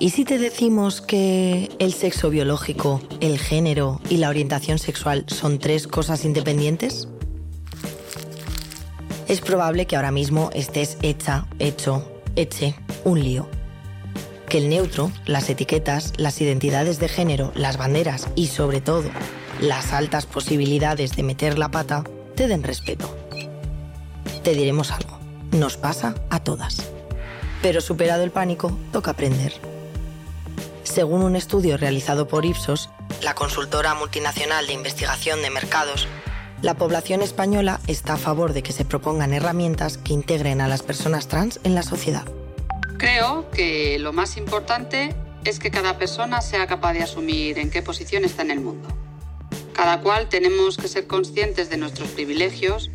¿Y si te decimos que el sexo biológico, el género y la orientación sexual son tres cosas independientes? Es probable que ahora mismo estés hecha, hecho, eche un lío. Que el neutro, las etiquetas, las identidades de género, las banderas y sobre todo las altas posibilidades de meter la pata te den respeto. Te diremos algo, nos pasa a todas. Pero superado el pánico, toca aprender. Según un estudio realizado por Ipsos, la consultora multinacional de investigación de mercados, la población española está a favor de que se propongan herramientas que integren a las personas trans en la sociedad. Creo que lo más importante es que cada persona sea capaz de asumir en qué posición está en el mundo. Cada cual tenemos que ser conscientes de nuestros privilegios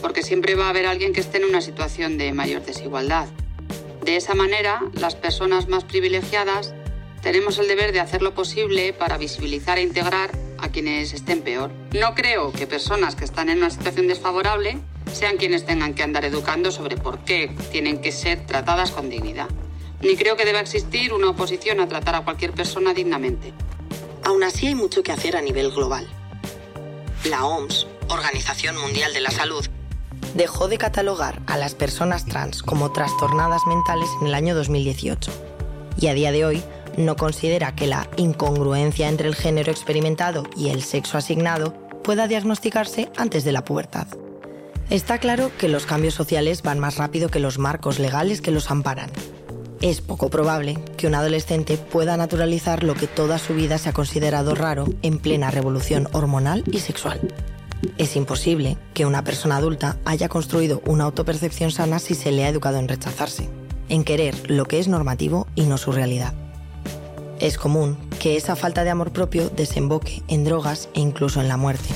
porque siempre va a haber alguien que esté en una situación de mayor desigualdad. De esa manera, las personas más privilegiadas tenemos el deber de hacer lo posible para visibilizar e integrar a quienes estén peor. No creo que personas que están en una situación desfavorable sean quienes tengan que andar educando sobre por qué tienen que ser tratadas con dignidad. Ni creo que deba existir una oposición a tratar a cualquier persona dignamente. Aún así hay mucho que hacer a nivel global. La OMS, Organización Mundial de la Salud, dejó de catalogar a las personas trans como trastornadas mentales en el año 2018. Y a día de hoy no considera que la incongruencia entre el género experimentado y el sexo asignado pueda diagnosticarse antes de la pubertad. Está claro que los cambios sociales van más rápido que los marcos legales que los amparan. Es poco probable que un adolescente pueda naturalizar lo que toda su vida se ha considerado raro en plena revolución hormonal y sexual. Es imposible que una persona adulta haya construido una autopercepción sana si se le ha educado en rechazarse, en querer lo que es normativo y no su realidad. Es común que esa falta de amor propio desemboque en drogas e incluso en la muerte.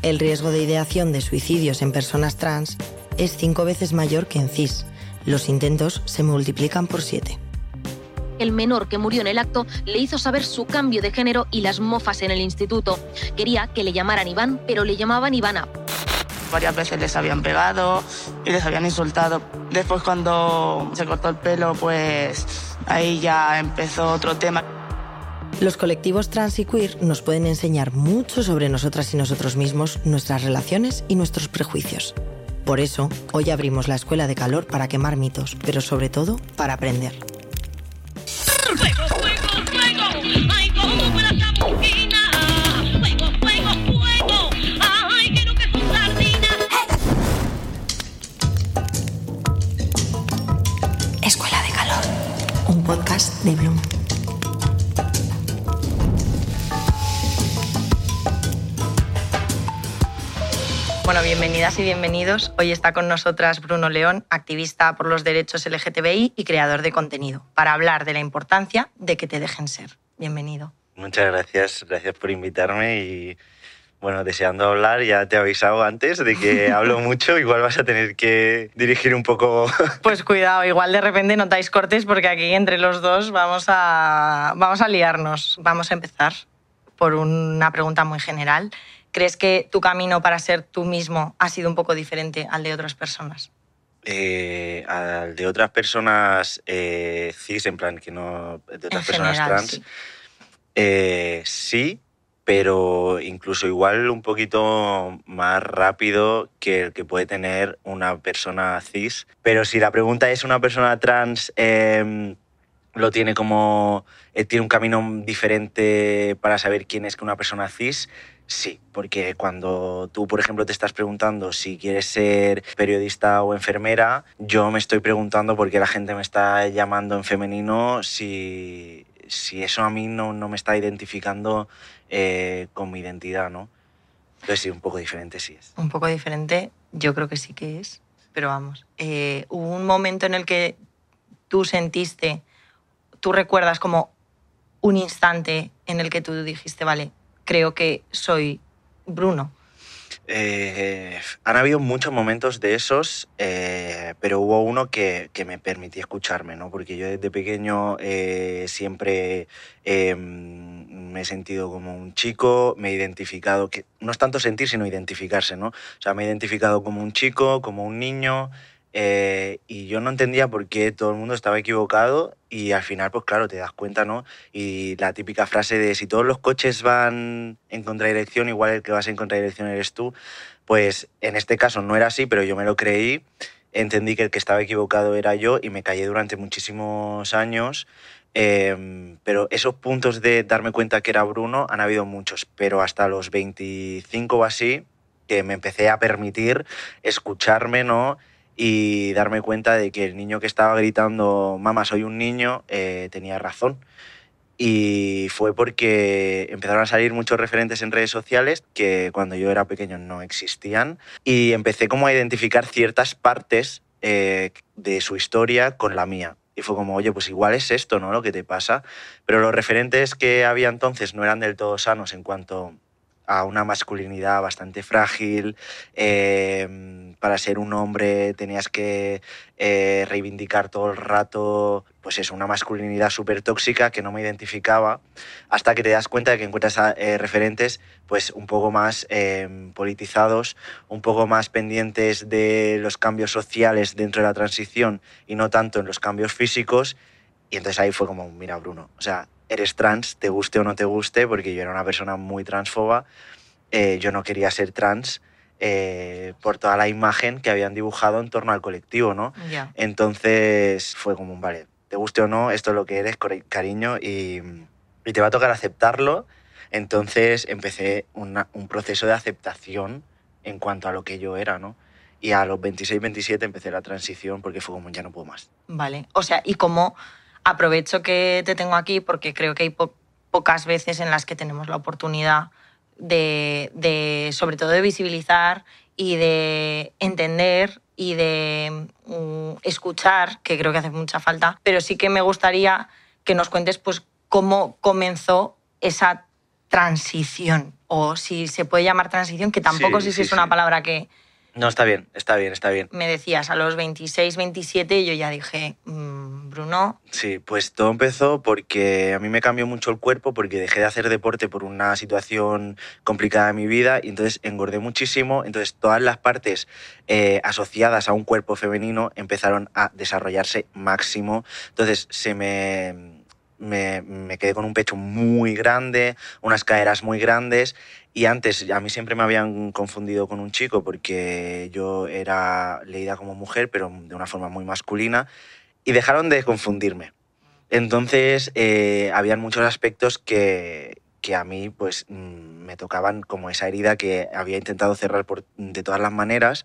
El riesgo de ideación de suicidios en personas trans es cinco veces mayor que en cis. Los intentos se multiplican por siete. El menor que murió en el acto le hizo saber su cambio de género y las mofas en el instituto. Quería que le llamaran Iván, pero le llamaban Ivana. Varias veces les habían pegado y les habían insultado. Después cuando se cortó el pelo, pues ahí ya empezó otro tema. Los colectivos trans y queer nos pueden enseñar mucho sobre nosotras y nosotros mismos, nuestras relaciones y nuestros prejuicios. Por eso, hoy abrimos la Escuela de Calor para quemar mitos, pero sobre todo para aprender. Podcast de Bloom. Bueno, bienvenidas y bienvenidos. Hoy está con nosotras Bruno León, activista por los derechos LGTBI y creador de contenido, para hablar de la importancia de que te dejen ser. Bienvenido. Muchas gracias, gracias por invitarme y bueno, deseando hablar, ya te he avisado antes de que hablo mucho, igual vas a tener que dirigir un poco. Pues cuidado, igual de repente notáis cortes porque aquí entre los dos vamos a, vamos a liarnos. Vamos a empezar por una pregunta muy general. ¿Crees que tu camino para ser tú mismo ha sido un poco diferente al de otras personas? Eh, al de otras personas eh, cis, en plan que no. de otras personas trans. Sí. Eh, sí, pero incluso igual un poquito más rápido que el que puede tener una persona cis. Pero si la pregunta es una persona trans eh, lo tiene como eh, tiene un camino diferente para saber quién es que una persona cis, sí, porque cuando tú, por ejemplo, te estás preguntando si quieres ser periodista o enfermera, yo me estoy preguntando por qué la gente me está llamando en femenino si, si eso a mí no, no me está identificando eh, con mi identidad, ¿no? Entonces sí, un poco diferente sí es. Un poco diferente, yo creo que sí que es, pero vamos. eh, hubo un momento en el que tú sentiste, tú recuerdas como un instante en el que tú dijiste, vale, creo que soy Bruno. Eh, han habido muchos momentos de esos, eh, pero hubo uno que, que me permitía escucharme, ¿no? Porque yo desde pequeño eh, siempre eh, me he sentido como un chico, me he identificado, que no es tanto sentir, sino identificarse, ¿no? O sea, me he identificado como un chico, como un niño, eh, y yo no entendía por qué todo el mundo estaba equivocado y al final, pues claro, te das cuenta, ¿no? Y la típica frase de si todos los coches van en contradirección, igual el que vas en contradirección eres tú, pues en este caso no era así, pero yo me lo creí, entendí que el que estaba equivocado era yo y me callé durante muchísimos años. Em, pero esos puntos de darme cuenta que era Bruno han habido muchos, pero hasta los 25 o así, que me empecé a permitir escucharme, ¿no? Y darme cuenta de que el niño que estaba gritando, mamá, soy un niño, eh, tenía razón. Y fue porque empezaron a salir muchos referentes en redes sociales que cuando yo era pequeño no existían. Y empecé como a identificar ciertas partes eh, de su historia con la mía. Y fue como, oye, pues igual es esto, ¿no? Lo que te pasa. Pero los referentes que había entonces no eran del todo sanos en cuanto a una masculinidad bastante frágil. Em, para ser un hombre tenías que eh, reivindicar todo el rato, pues eso, una masculinidad súper tóxica que no me identificaba, hasta que te das cuenta de que encuentras eh, referentes pues un poco más em, politizados, un poco más pendientes de los cambios sociales dentro de la transición y no tanto en los cambios físicos. Y entonces ahí fue como, mira Bruno, o sea, eres trans, te guste o no te guste, porque yo era una persona muy transfoba, eh, yo no quería ser trans eh, por toda la imagen que habían dibujado en torno al colectivo, ¿no? Entonces fue como un, vale, te guste o no, esto es lo que eres, cariño, y, y te va a tocar aceptarlo. Entonces empecé un proceso de aceptación en cuanto a lo que yo era, ¿no? Y a los 26, 27 empecé la transición porque fue como, ya no puedo más. Vale, o sea, ¿y cómo aprovecho que te tengo aquí porque creo que hay pocas veces en las que tenemos la oportunidad de, sobre todo, de visibilizar y de entender y de mm, escuchar, que creo que hace mucha falta, pero sí que me gustaría que nos cuentes pues, cómo comenzó esa transición, o si se puede llamar transición, que tampoco sé si es una palabra que, no, está bien, está bien, está bien. Me decías, a los 26, 27, yo ya dije, mm, Bruno. Sí, pues todo empezó porque a mí me cambió mucho el cuerpo, porque dejé de hacer deporte por una situación complicada en mi vida y entonces engordé muchísimo. Entonces todas las partes eh, asociadas a un cuerpo femenino empezaron a desarrollarse máximo. Entonces se me me, me, quedé con un pecho muy grande, unas caderas muy grandes y antes a mí siempre me habían confundido con un chico porque yo era leída como mujer pero de una forma muy masculina y dejaron de confundirme. Entonces eh, habían muchos aspectos que, que a mí pues mm, me tocaban como esa herida que había intentado cerrar por, de todas las maneras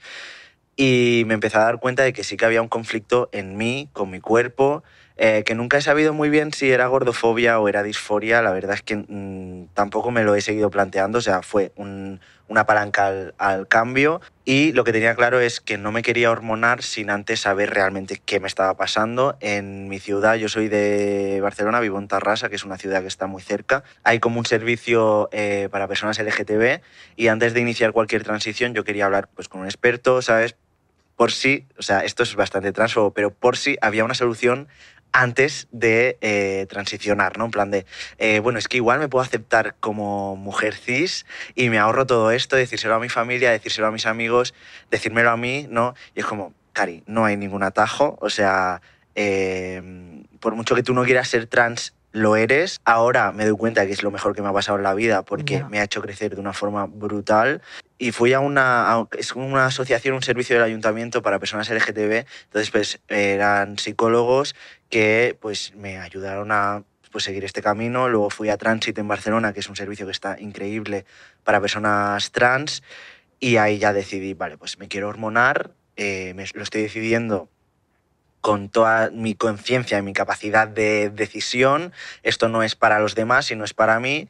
y me empecé a dar cuenta de que sí que había un conflicto en mí, con mi cuerpo, eh, que nunca he sabido muy bien si era gordofobia o era disforia, la verdad es que mm, tampoco me lo he seguido planteando, o sea, fue una palanca al, cambio y lo que tenía claro es que no me quería hormonar sin antes saber realmente qué me estaba pasando. En mi ciudad, yo soy de Barcelona, vivo en Tarrasa, que es una ciudad que está muy cerca, hay como un servicio eh, para personas LGTB y antes de iniciar cualquier transición yo quería hablar pues, con un experto, ¿sabes? Por si, o sea, esto es bastante transfobo, pero por si había una solución antes de eh, transicionar, ¿no? En plan de, eh, bueno, es que igual me puedo aceptar como mujer cis y me ahorro todo esto, decírselo a mi familia, decírselo a mis amigos, decírmelo a mí, ¿no? Y es como, Cari, no hay ningún atajo, o sea, em, por mucho que tú no quieras ser trans, lo eres. Ahora me doy cuenta que es lo mejor que me ha pasado en la vida porque me ha hecho crecer de una forma brutal. Y fui a una, es una asociación, un servicio del ayuntamiento para personas LGTB. Entonces, pues eran psicólogos que pues me ayudaron a pues, seguir este camino. Luego fui a Transit en Barcelona, que es un servicio que está increíble para personas trans. Y ahí ya decidí, vale, pues me quiero hormonar, eh, me, lo estoy decidiendo con toda mi conciencia y mi capacidad de decisión. Esto no es para los demás, sino es para mí.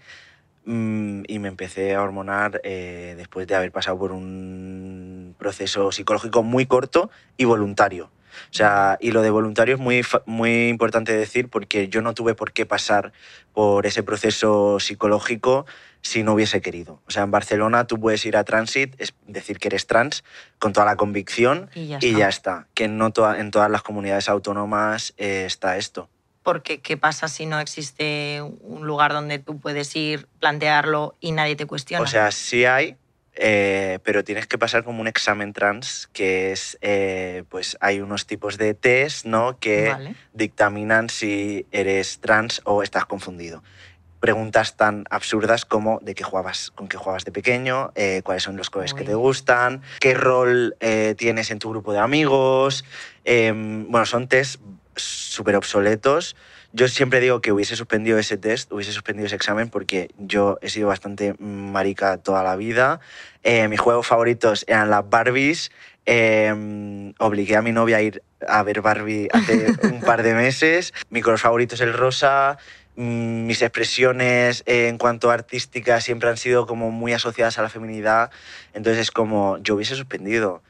Mm, y me empecé a hormonar eh, después de haber pasado por un proceso psicológico muy corto y voluntario. O sea, y lo de voluntario es muy, muy importante decir porque yo no tuve por qué pasar por ese proceso psicológico si no hubiese querido. O sea, en Barcelona tú puedes ir a Transit, es decir que eres trans, con toda la convicción y ya está. Que no en todas las comunidades autónomas eh, está esto. Porque, ¿qué pasa si no existe un lugar donde tú puedes ir, plantearlo y nadie te cuestiona? O sea, sí hay, eh, pero tienes que pasar como un examen trans, que es, eh, pues hay unos tipos de test, ¿no? Que Vale. dictaminan si eres trans o estás confundido. Preguntas tan absurdas como de qué jugabas, con qué jugabas de pequeño, eh, cuáles son los colores que te gustan, qué rol tienes en tu grupo de amigos. Em, bueno, son test súper obsoletos. Yo siempre digo que hubiese suspendido ese test, hubiese suspendido ese examen porque yo he sido bastante marica toda la vida. Eh, mis juegos favoritos eran las Barbies. Eh, obligué a mi novia a ir a ver Barbie hace un par de meses. Mi color favorito es el rosa. Mm, Mis expresiones eh, en cuanto a artística siempre han sido como muy asociadas a la feminidad. Entonces es como, yo hubiese suspendido.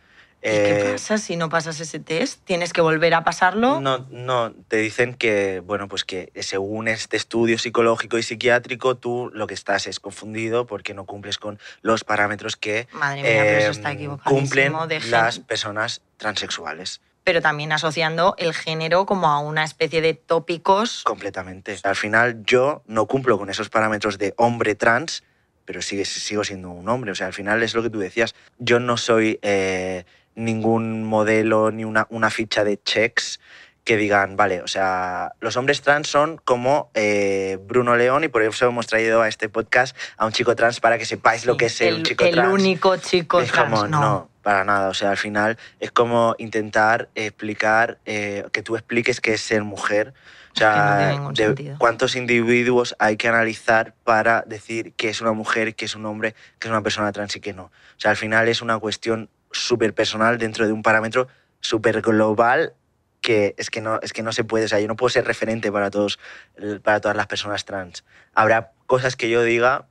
¿Y qué Eh, pasa si no pasas ese test? ¿Tienes que volver a pasarlo? no, no, te dicen que, bueno, pues que según este estudio psicológico y psiquiátrico, tú lo que estás es confundido porque no cumples con los parámetros que Madre mía, pero eso está equivocadísimo. cumplen las personas transexuales. Pero también asociando el género como a una especie de tópicos. Completamente. Al final yo no cumplo con esos parámetros de hombre trans, pero sigue, sigo siendo un hombre. O sea, al final es lo que tú decías. Yo no soy eh, ningún modelo ni una, una ficha de checks que digan, vale, o sea, los hombres trans son como eh, Bruno León y por eso hemos traído a este podcast a un chico trans para que sepáis lo que es el, un chico el trans. único chico Es trans. como, no. para nada. O sea, al final es como intentar explicar, eh, que tú expliques qué es ser mujer. O no sea, de cuántos individuos hay que analizar para decir que es una mujer, que es un hombre, que es una persona trans y que no. O sea, al final es una cuestión súper personal dentro de un parámetro súper global que es que no es que no se puede. O sea yo no puedo ser referente para todos para todas las personas trans. Habrá cosas que yo diga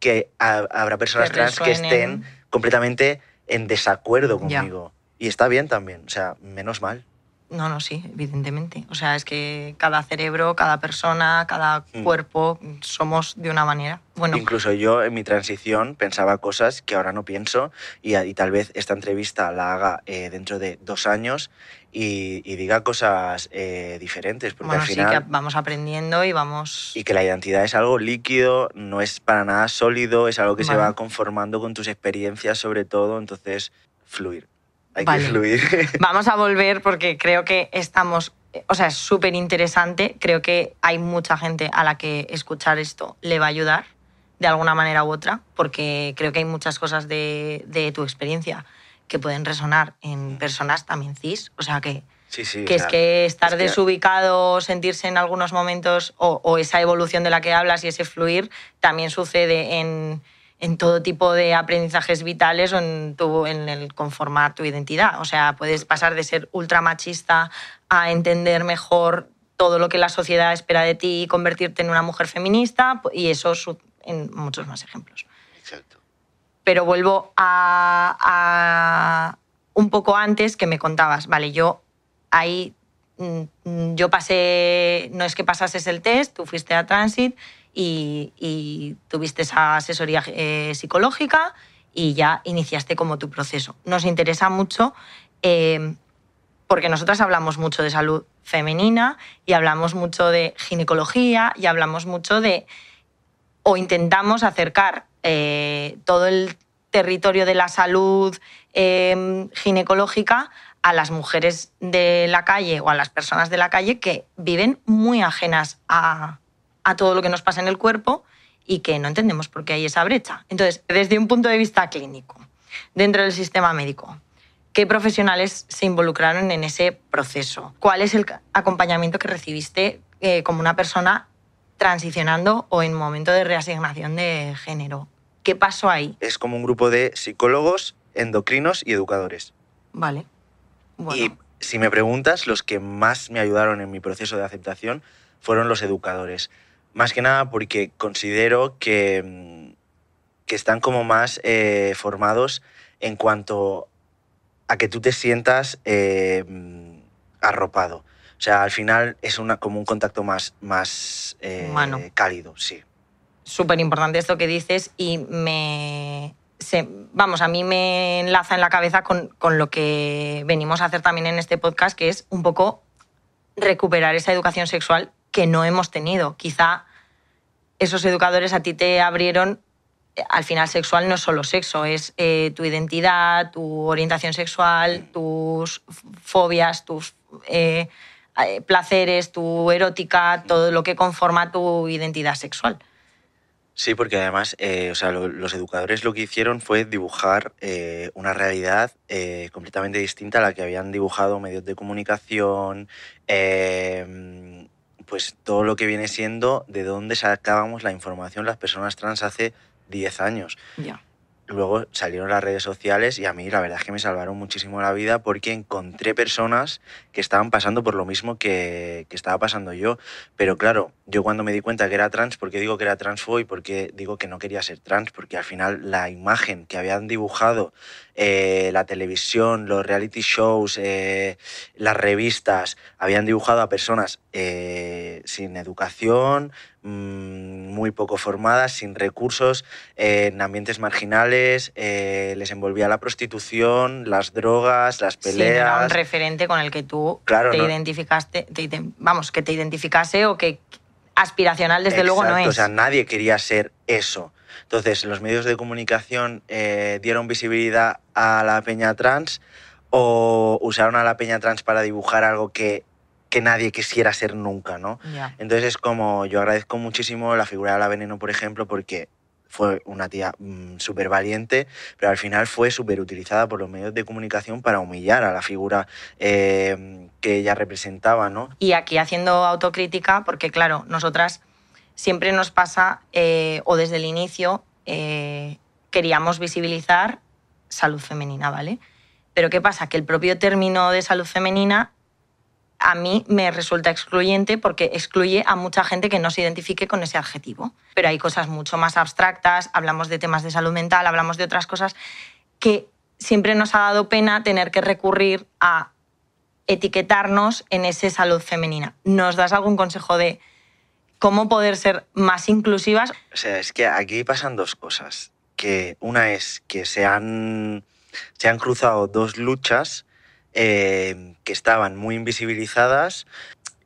que ha- habrá personas Que trans que estén completamente en desacuerdo conmigo. Y está bien también. O sea menos mal No, no, sí, evidentemente. O sea, es que cada cerebro, cada persona, cada Mm. cuerpo somos de una manera. Bueno, Incluso yo en mi transición pensaba cosas que ahora no pienso y, y tal vez esta entrevista la haga eh, dentro de dos años y, y diga cosas eh, diferentes. Porque bueno al sí final, que vamos aprendiendo y vamos... Y que la identidad es algo líquido, no es para nada sólido, es algo que se va conformando con tus experiencias sobre todo, entonces fluir. Hay Vale. que fluir. Vamos a volver porque creo que estamos, o sea, es súper interesante. Creo que hay mucha gente a la que escuchar esto le va a ayudar de alguna manera u otra, porque creo que hay muchas cosas de, de tu experiencia que pueden resonar en personas también cis. O sea, que, sí, sí. que o es que estar es que- desubicado, sentirse en algunos momentos o, o esa evolución de la que hablas y ese fluir también sucede en, en todo tipo de aprendizajes vitales o en, tu, en el conformar tu identidad. O sea, puedes pasar de ser ultra machista a entender mejor todo lo que la sociedad espera de ti y convertirte en una mujer feminista y eso en muchos más ejemplos Exacto. pero vuelvo a, a un poco antes que me contabas, vale, yo ahí, mm, yo pasé, no es que pasases el test, tú fuiste a Transit y, tuviste esa asesoría eh, psicológica y ya iniciaste como tu proceso. Nos interesa mucho eh, porque nosotras hablamos mucho de salud femenina y hablamos mucho de ginecología y hablamos mucho de o intentamos acercar eh, todo el territorio de la salud eh, ginecológica a las mujeres de la calle o a las personas de la calle que viven muy ajenas a, a todo lo que nos pasa en el cuerpo y que no entendemos por qué hay esa brecha. Entonces, desde un punto de vista clínico, dentro del sistema médico, ¿qué profesionales se involucraron en ese proceso? ¿Cuál es el acompañamiento que recibiste eh, como una persona transicionando o en momento de reasignación de género? ¿Qué pasó ahí? Es como un grupo de psicólogos, endocrinos y educadores. Vale. Bueno, Y si me preguntas, los que más me ayudaron en mi proceso de aceptación fueron los educadores. Más que nada porque considero que, mm, que están como más eh, formados en cuanto a que tú te sientas eh, mm, arropado. O sea, al final es una, como un contacto más, más eh, Humano. cálido, sí. súper importante esto que dices y me... se- vamos, a mí me enlaza en la cabeza con, con lo que venimos a hacer también en este podcast, que es un poco recuperar esa educación sexual que no hemos tenido. Quizá esos educadores a ti te abrieron al final sexual no es solo sexo, es eh, tu identidad, tu orientación sexual, tus fobias, tus eh, eh, placeres, tu erótica, todo lo que conforma tu identidad sexual. Sí, porque además, o sea, los educadores lo que hicieron fue dibujar una realidad completamente distinta a la que habían dibujado medios de comunicación, pues todo lo que viene siendo de dónde sacábamos la información las personas trans hace 10 años. Luego salieron las redes sociales y a mí la verdad es que me salvaron muchísimo la vida porque encontré personas que estaban pasando por lo mismo que, que estaba pasando yo. Pero claro, yo cuando me di cuenta que era trans, ¿por qué digo que era trans fue y por qué digo que no quería ser trans? Porque al final la imagen que habían dibujado eh, la televisión, los reality shows, eh, las revistas, habían dibujado a personas eh, sin educación, mm, muy poco formadas, sin recursos, en ambientes marginales, les envolvía la prostitución, las drogas, las peleas. Sí, era un referente con el que tú te identificaste, vamos, que te identificase o que aspiracional desde luego no es. O sea, nadie quería ser eso. Entonces, los medios de comunicación eh, dieron visibilidad a la peña trans o usaron a la peña trans para dibujar algo que, que nadie quisiera ser nunca, ¿no? Entonces es como, yo agradezco muchísimo la figura de la Veneno, por ejemplo, porque fue una tía mm, súper valiente, pero al final fue súper utilizada por los medios de comunicación para humillar a la figura eh, que ella representaba, ¿no? Y aquí haciendo autocrítica, porque claro, nosotras siempre nos pasa, eh, o desde el inicio, eh, queríamos visibilizar salud femenina, ¿vale? Pero ¿qué pasa? Que el propio término de salud femenina a mí me resulta excluyente porque excluye a mucha gente que no se identifique con ese adjetivo. Pero hay cosas mucho más abstractas, hablamos de temas de salud mental, hablamos de otras cosas que siempre nos ha dado pena tener que recurrir a etiquetarnos en ese salud femenina. ¿Nos das algún consejo de cómo poder ser más inclusivas. O sea, es que aquí pasan dos cosas. Que una es que se han, se han cruzado dos luchas eh, que estaban muy invisibilizadas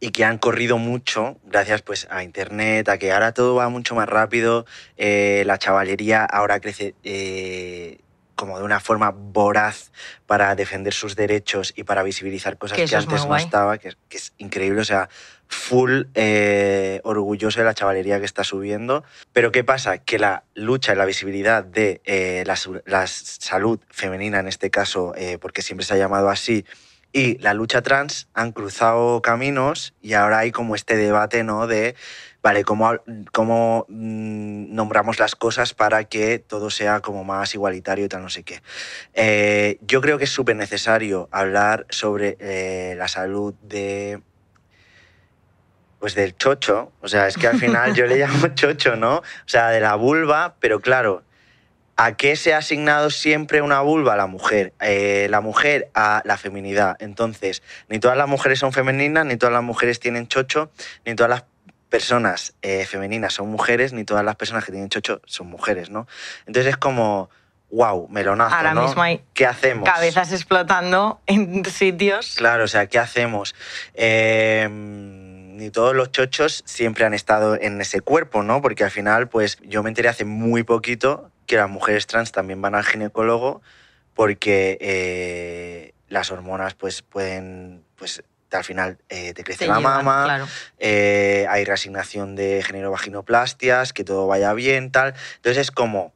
y que han corrido mucho gracias pues a internet, a que ahora todo va mucho más rápido, eh, la chavalería ahora crece eh, como de una forma voraz para defender sus derechos y para visibilizar cosas que, antes no estaba, que, es increíble, o sea, full eh, orgulloso de la chavalería que está subiendo. Pero ¿qué pasa? Que la lucha y la visibilidad de eh, la, salud femenina, en este caso, eh, porque siempre se ha llamado así, y la lucha trans han cruzado caminos y ahora hay como este debate, ¿no? De vale, ¿cómo, cómo mm, nombramos las cosas para que todo sea como más igualitario y tal, no sé qué. Eh, yo creo que es súper necesario hablar sobre eh, la salud de... Pues del chocho, o sea, es que al final yo le llamo chocho, ¿no? O sea, de la vulva, pero claro, ¿A qué se ha asignado siempre una vulva a la mujer? Eh, la mujer a la feminidad. Entonces, ni todas las mujeres son femeninas, ni todas las mujeres tienen chocho, ni todas las personas eh, femeninas son mujeres, ni todas las personas que tienen chocho son mujeres, ¿no? Entonces es como, wow, melonazo, Ahora mismo hay ¿Qué hacemos? cabezas explotando en sitios. Claro, o sea, ¿qué hacemos? Em, ni todos los chochos siempre han estado en ese cuerpo, ¿no? Porque al final, pues yo me enteré hace muy poquito que las mujeres trans también van al ginecólogo porque eh, las hormonas pues pueden pues al final eh, te crece la mama, eh, hay reasignación de género vaginoplastias, que todo vaya bien, tal. Entonces es como,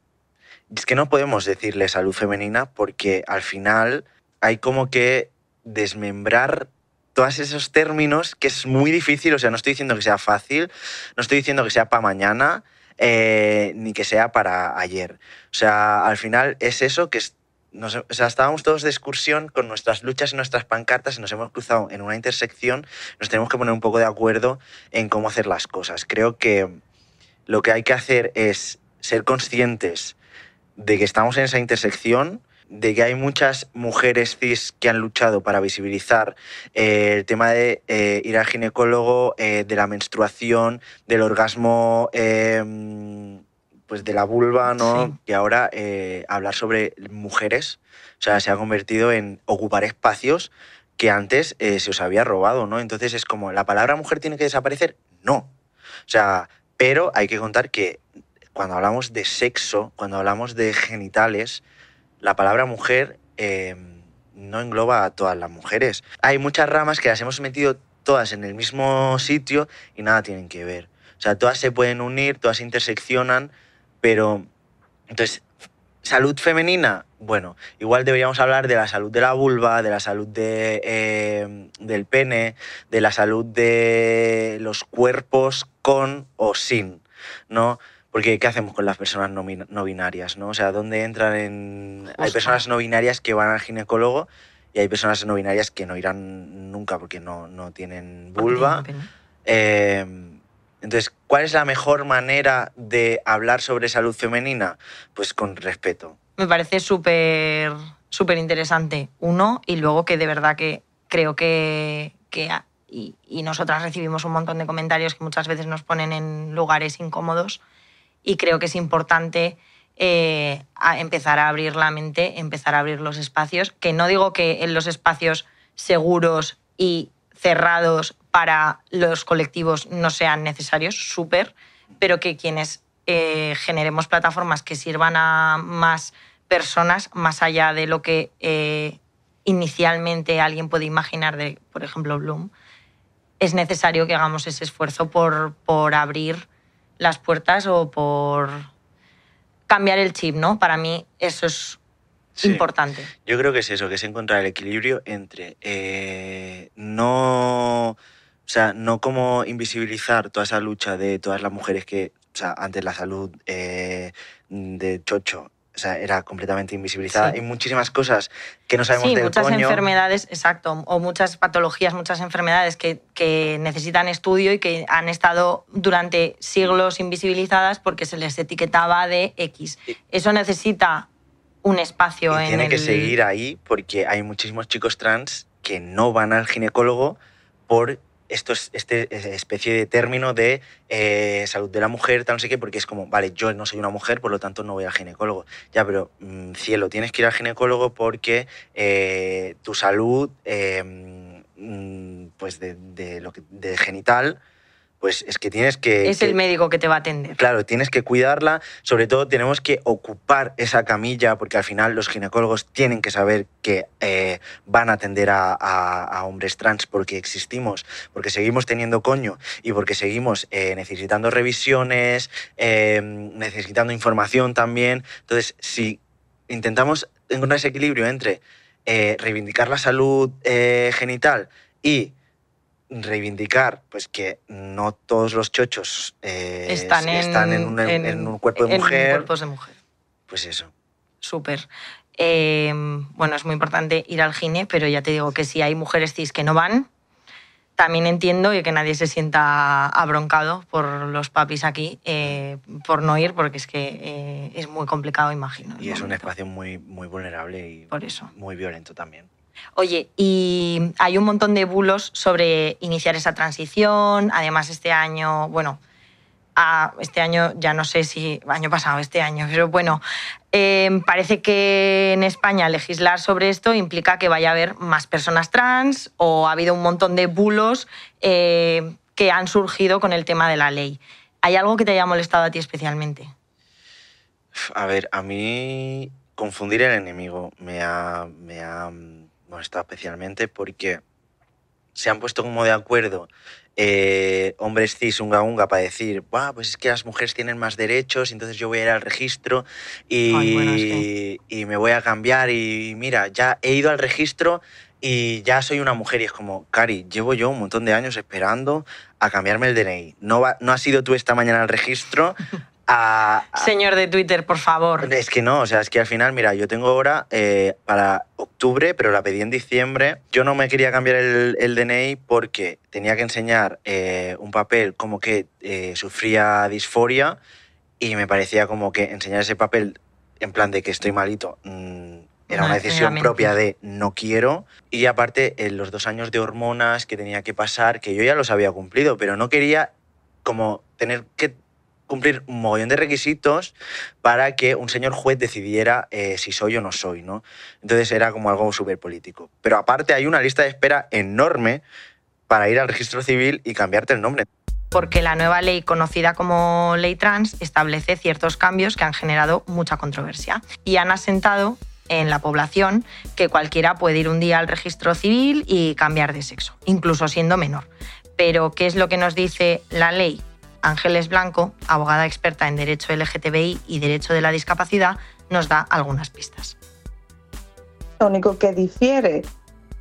es que no podemos decirle salud femenina porque al final hay como que desmembrar todos esos términos que es muy difícil, o sea, no estoy diciendo que sea fácil, no estoy diciendo que sea para mañana, eh, ni que sea para ayer. O sea, al final es eso que es estábamos todos de excursión con nuestras luchas y nuestras pancartas y nos hemos cruzado en una intersección, nos tenemos que poner un poco de acuerdo en cómo hacer las cosas. Creo que lo que hay que hacer es ser conscientes de que estamos en esa intersección, de que hay muchas mujeres cis que han luchado para visibilizar eh, el tema de eh, ir al ginecólogo, eh, de la menstruación, del orgasmo pues de la vulva, ¿no? Y ahora eh, hablar sobre mujeres, o sea, se ha convertido en ocupar espacios que antes eh, se os había robado, ¿no? Entonces es como, ¿la palabra mujer tiene que desaparecer? No. O sea, pero hay que contar que cuando hablamos de sexo, cuando hablamos de genitales, la palabra mujer eh, no engloba a todas las mujeres. Hay muchas ramas que las hemos metido todas en el mismo sitio y nada tienen que ver. O sea, todas se pueden unir, todas se interseccionan, pero entonces, salud femenina, bueno, igual deberíamos hablar de la salud de la vulva, de la salud de, eh, del pene, de la salud de los cuerpos con o sin, ¿no? Porque ¿qué hacemos con las personas no, bin- no binarias, no? O sea, ¿dónde entran en...? Hay personas no binarias que van al ginecólogo y hay personas no binarias que no irán nunca porque no, no tienen vulva. Eh, entonces, ¿cuál es la mejor manera de hablar sobre salud femenina? Pues con respeto. Me parece súper súper interesante, uno, y luego que de verdad que creo que, que a- y, y nosotras recibimos un montón de comentarios que muchas veces nos ponen en lugares incómodos y creo que es importante eh, a empezar a abrir la mente, empezar a abrir los espacios, que no digo que en los espacios seguros y cerrados para los colectivos no sean necesarios, súper, pero que quienes eh, generemos plataformas que sirvan a más personas, más allá de lo que eh, inicialmente alguien puede imaginar de, por ejemplo, Bloom, es necesario que hagamos ese esfuerzo por, por abrir las puertas o por cambiar el chip, ¿no? Para mí eso es Sí. importante. Yo creo que es eso, que es encontrar el equilibrio entre eh, no, o sea, no como invisibilizar toda esa lucha de todas las mujeres que, o sea, antes la salud eh, de Chocho, o sea, era completamente invisibilizada. Sí. Hay muchísimas cosas que no sabemos Sí, del muchas coño. enfermedades, exacto, o muchas patologías, muchas enfermedades que, que necesitan estudio y que han estado durante siglos invisibilizadas porque se les etiquetaba de X. Y- Eso necesita un espacio Y en tiene que seguir ahí porque hay muchísimos chicos trans que no van al ginecólogo por estos, este especie de término de eh, salud de la mujer, tal no sé qué, porque es como, vale, yo no soy una mujer, por lo tanto no voy al ginecólogo. Ya, pero mm, cielo, tienes que ir al ginecólogo porque eh, tu salud, eh, mm, pues de lo que, de genital, pues es que tienes que... Es que- el médico que te va a atender. Claro, tienes que cuidarla, sobre todo tenemos que ocupar esa camilla, porque al final los ginecólogos tienen que saber que eh, van a atender a, a- a hombres trans porque existimos, porque seguimos teniendo coño y porque seguimos eh, necesitando revisiones, eh, necesitando información también. Entonces, si intentamos encontrar ese equilibrio entre reivindicar la salud genital y reivindicar pues que no todos los chochos eh, Están en, están en, un, en un cuerpo de en mujer cuerpos de mujer. pues eso Súper. Eh, bueno, es muy importante ir al gine, pero ya te digo que si hay mujeres cis que no van, también entiendo y que nadie se sienta abroncado por los papis aquí eh, por no ir, porque es que eh, es muy complicado, imagino. y es un espacio muy muy vulnerable y Por eso. muy violento también Oye, y hay un montón de bulos sobre iniciar esa transición. Además, este año, bueno, este año ya no sé si, año pasado, este año, pero bueno, eh, parece que en España legislar sobre esto implica que vaya a haber más personas trans o ha habido un montón de bulos eh, que han surgido con el tema de la ley. ¿Hay algo que te haya molestado a ti especialmente? a ver a mí confundir el enemigo me ha me ha mm, molestado especialmente porque se han puesto como de acuerdo eh, hombres cis unga unga para decir, "Buah, pues es que las mujeres tienen más derechos, entonces yo voy a ir al registro y, Ay, bueno, es que- y me voy a cambiar y mira, ya he ido al registro y ya soy una mujer y es como, Cari, llevo yo un montón de años esperando a cambiarme el DNI. No, va- no has ido tú esta mañana al registro a, a- Señor de Twitter, por favor. es que no, o sea, es que al final, mira, yo tengo hora eh, para octubre, pero la pedí en diciembre. Yo no me quería cambiar el, el DNI porque tenía que enseñar eh, un papel como que eh, sufría disforia y me parecía como que enseñar ese papel en plan de que estoy malito mm, era No, una decisión propia de no quiero. Y aparte, en los dos años de hormonas que tenía que pasar, que yo ya los había cumplido, pero no quería como tener que cumplir un mogollón de requisitos para que un señor juez decidiera eh, si soy o no soy, ¿no? Entonces era como algo súper político. Pero aparte hay una lista de espera enorme para ir al registro civil y cambiarte el nombre. porque la nueva ley conocida como ley trans establece ciertos cambios que han generado mucha controversia y han asentado en la población que cualquiera puede ir un día al registro civil y cambiar de sexo, incluso siendo menor. Pero, ¿qué es lo que nos dice la ley? Ángeles Blanco, abogada experta en Derecho LGTBI y Derecho de la Discapacidad, nos da algunas pistas. Lo único que difiere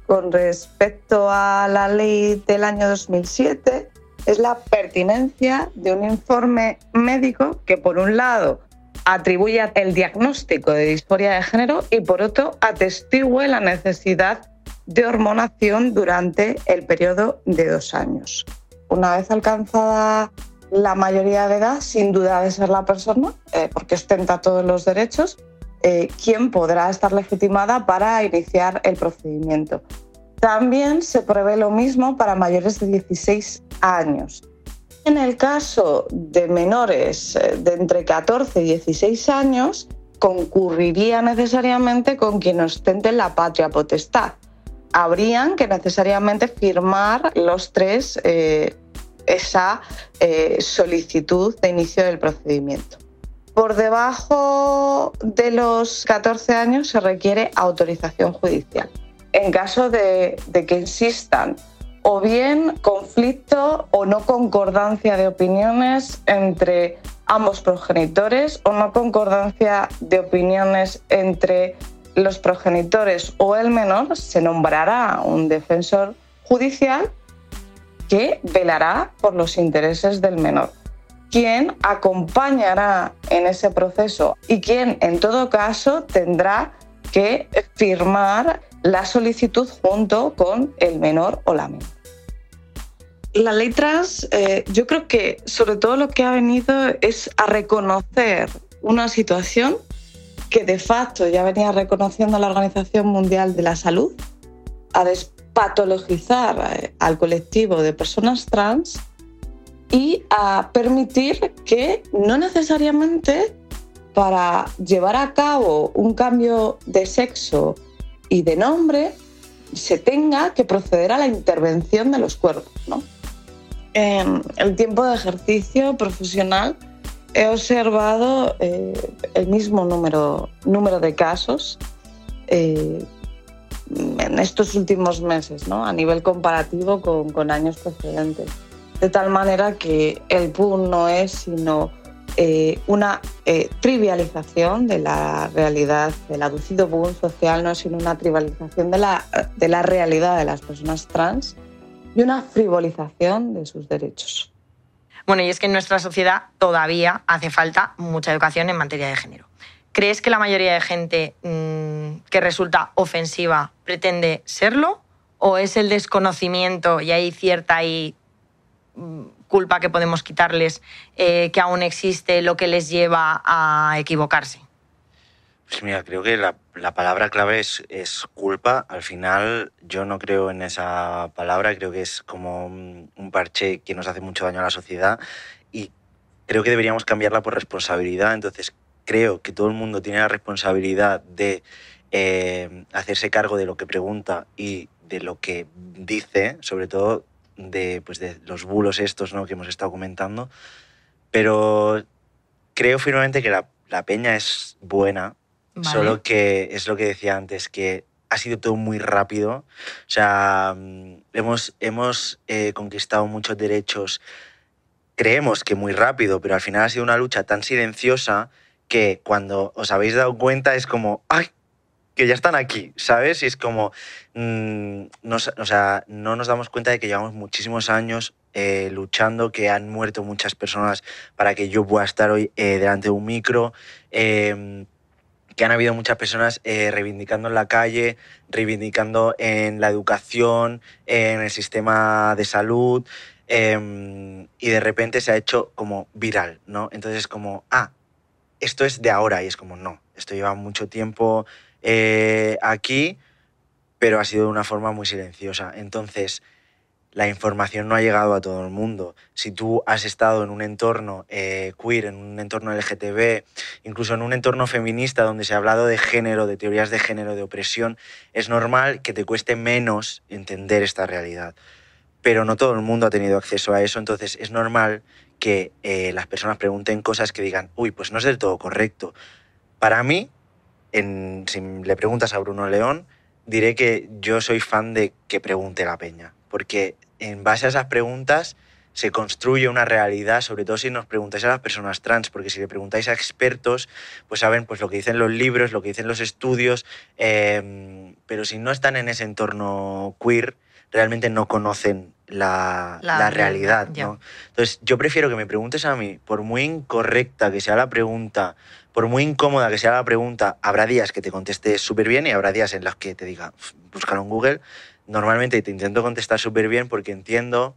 con respecto a la ley del año 2007 es la pertinencia de un informe médico que, por un lado, atribuye el diagnóstico de disforia de género y, por otro, atestigue la necesidad de hormonación durante el periodo de dos años. Una vez alcanzada la mayoría de edad, sin duda de ser la persona, eh, porque ostenta todos los derechos, eh, quien podrá estar legitimada para iniciar el procedimiento. También se prevé lo mismo para mayores de 16 años. En el caso de menores eh, de entre 14 y 16 años, concurriría necesariamente con quien ostente la patria potestad. Habrían que necesariamente firmar los tres eh, esa eh, solicitud de inicio del procedimiento. Por debajo de los 14 años se requiere autorización judicial en caso de, que insistan o bien conflicto o no concordancia de opiniones entre ambos progenitores o no concordancia de opiniones entre los progenitores o el menor, se nombrará un defensor judicial que velará por los intereses del menor, quien acompañará en ese proceso y quien en todo caso tendrá que firmar la solicitud junto con el menor o la menor. La ley trans, eh, yo creo que sobre todo lo que ha venido es a reconocer una situación que de facto ya venía reconociendo la Organización Mundial de la Salud, a despatologizar eh, al colectivo de personas trans y a permitir que no necesariamente para llevar a cabo un cambio de sexo y de nombre se tenga que proceder a la intervención de los cuerpos. En el tiempo de ejercicio profesional he observado eh, el mismo número, número de casos eh, en estos últimos meses, ¿no? a nivel comparativo con, años precedentes. De tal manera que el PUN no es sino eh, una eh, trivialización de la realidad, del aducido boom social, no sino una trivialización de la, de la realidad de las personas trans y una frivolización de sus derechos. Bueno, y es que en nuestra sociedad todavía hace falta mucha educación en materia de género. ¿Crees que la mayoría de gente mm, que resulta ofensiva pretende serlo? ¿O es el desconocimiento y hay cierta y, mm, culpa que podemos quitarles eh, que aún existe lo que les lleva a equivocarse? Pues mira, creo que la, palabra clave es, es, culpa. Al final yo no creo en esa palabra, creo que es como un, parche que nos hace mucho daño a la sociedad y creo que deberíamos cambiarla por responsabilidad. Entonces creo que todo el mundo tiene la responsabilidad de eh, hacerse cargo de lo que pregunta y de lo que dice, sobre todo de, pues de los bulos estos ¿no? que hemos estado comentando. Pero creo firmemente que la, la peña es buena, solo que es lo que decía antes, que ha sido todo muy rápido. O sea, hemos, hemos eh, conquistado muchos derechos, creemos que muy rápido, pero al final ha sido una lucha tan silenciosa que cuando os habéis dado cuenta es como, ¡ay! que ya están aquí, ¿sabes? Y es como, mm, o sea, no nos damos cuenta de que llevamos muchísimos años eh, luchando, que han muerto muchas personas para que yo pueda estar hoy eh, delante de un micro, em, que han habido muchas personas eh, reivindicando en la calle, reivindicando en la educación, en el sistema de salud, em, y de repente se ha hecho como viral, ¿no? Entonces es como, ah, esto es de ahora, y es como, no, esto lleva mucho tiempo eh, aquí, pero ha sido de una forma muy silenciosa. Entonces, la información no ha llegado a todo el mundo. Si tú has estado en un entorno eh, queer, en un entorno LGTB, incluso en un entorno feminista donde se ha hablado de género, de teorías de género, de opresión, es normal que te cueste menos entender esta realidad. Pero no todo el mundo ha tenido acceso a eso, entonces es normal que eh, las personas pregunten cosas que digan, uy, pues no es del todo correcto. Para mí, si le preguntas a Bruno León, diré que yo soy fan de que pregunte la peña, porque en base a esas preguntas se construye una realidad, sobre todo si nos preguntáis a las personas trans, porque si le preguntáis a expertos, pues saben pues, lo que dicen los libros, lo que dicen los estudios, em, pero si no están en ese entorno queer, realmente no conocen la, realidad. Entonces, yo prefiero que me preguntes a mí, por muy incorrecta que sea la pregunta, por muy incómoda que sea la pregunta, habrá días que te conteste súper bien y habrá días en los que te diga, búscalo en Google. Normalmente te intento contestar súper bien porque entiendo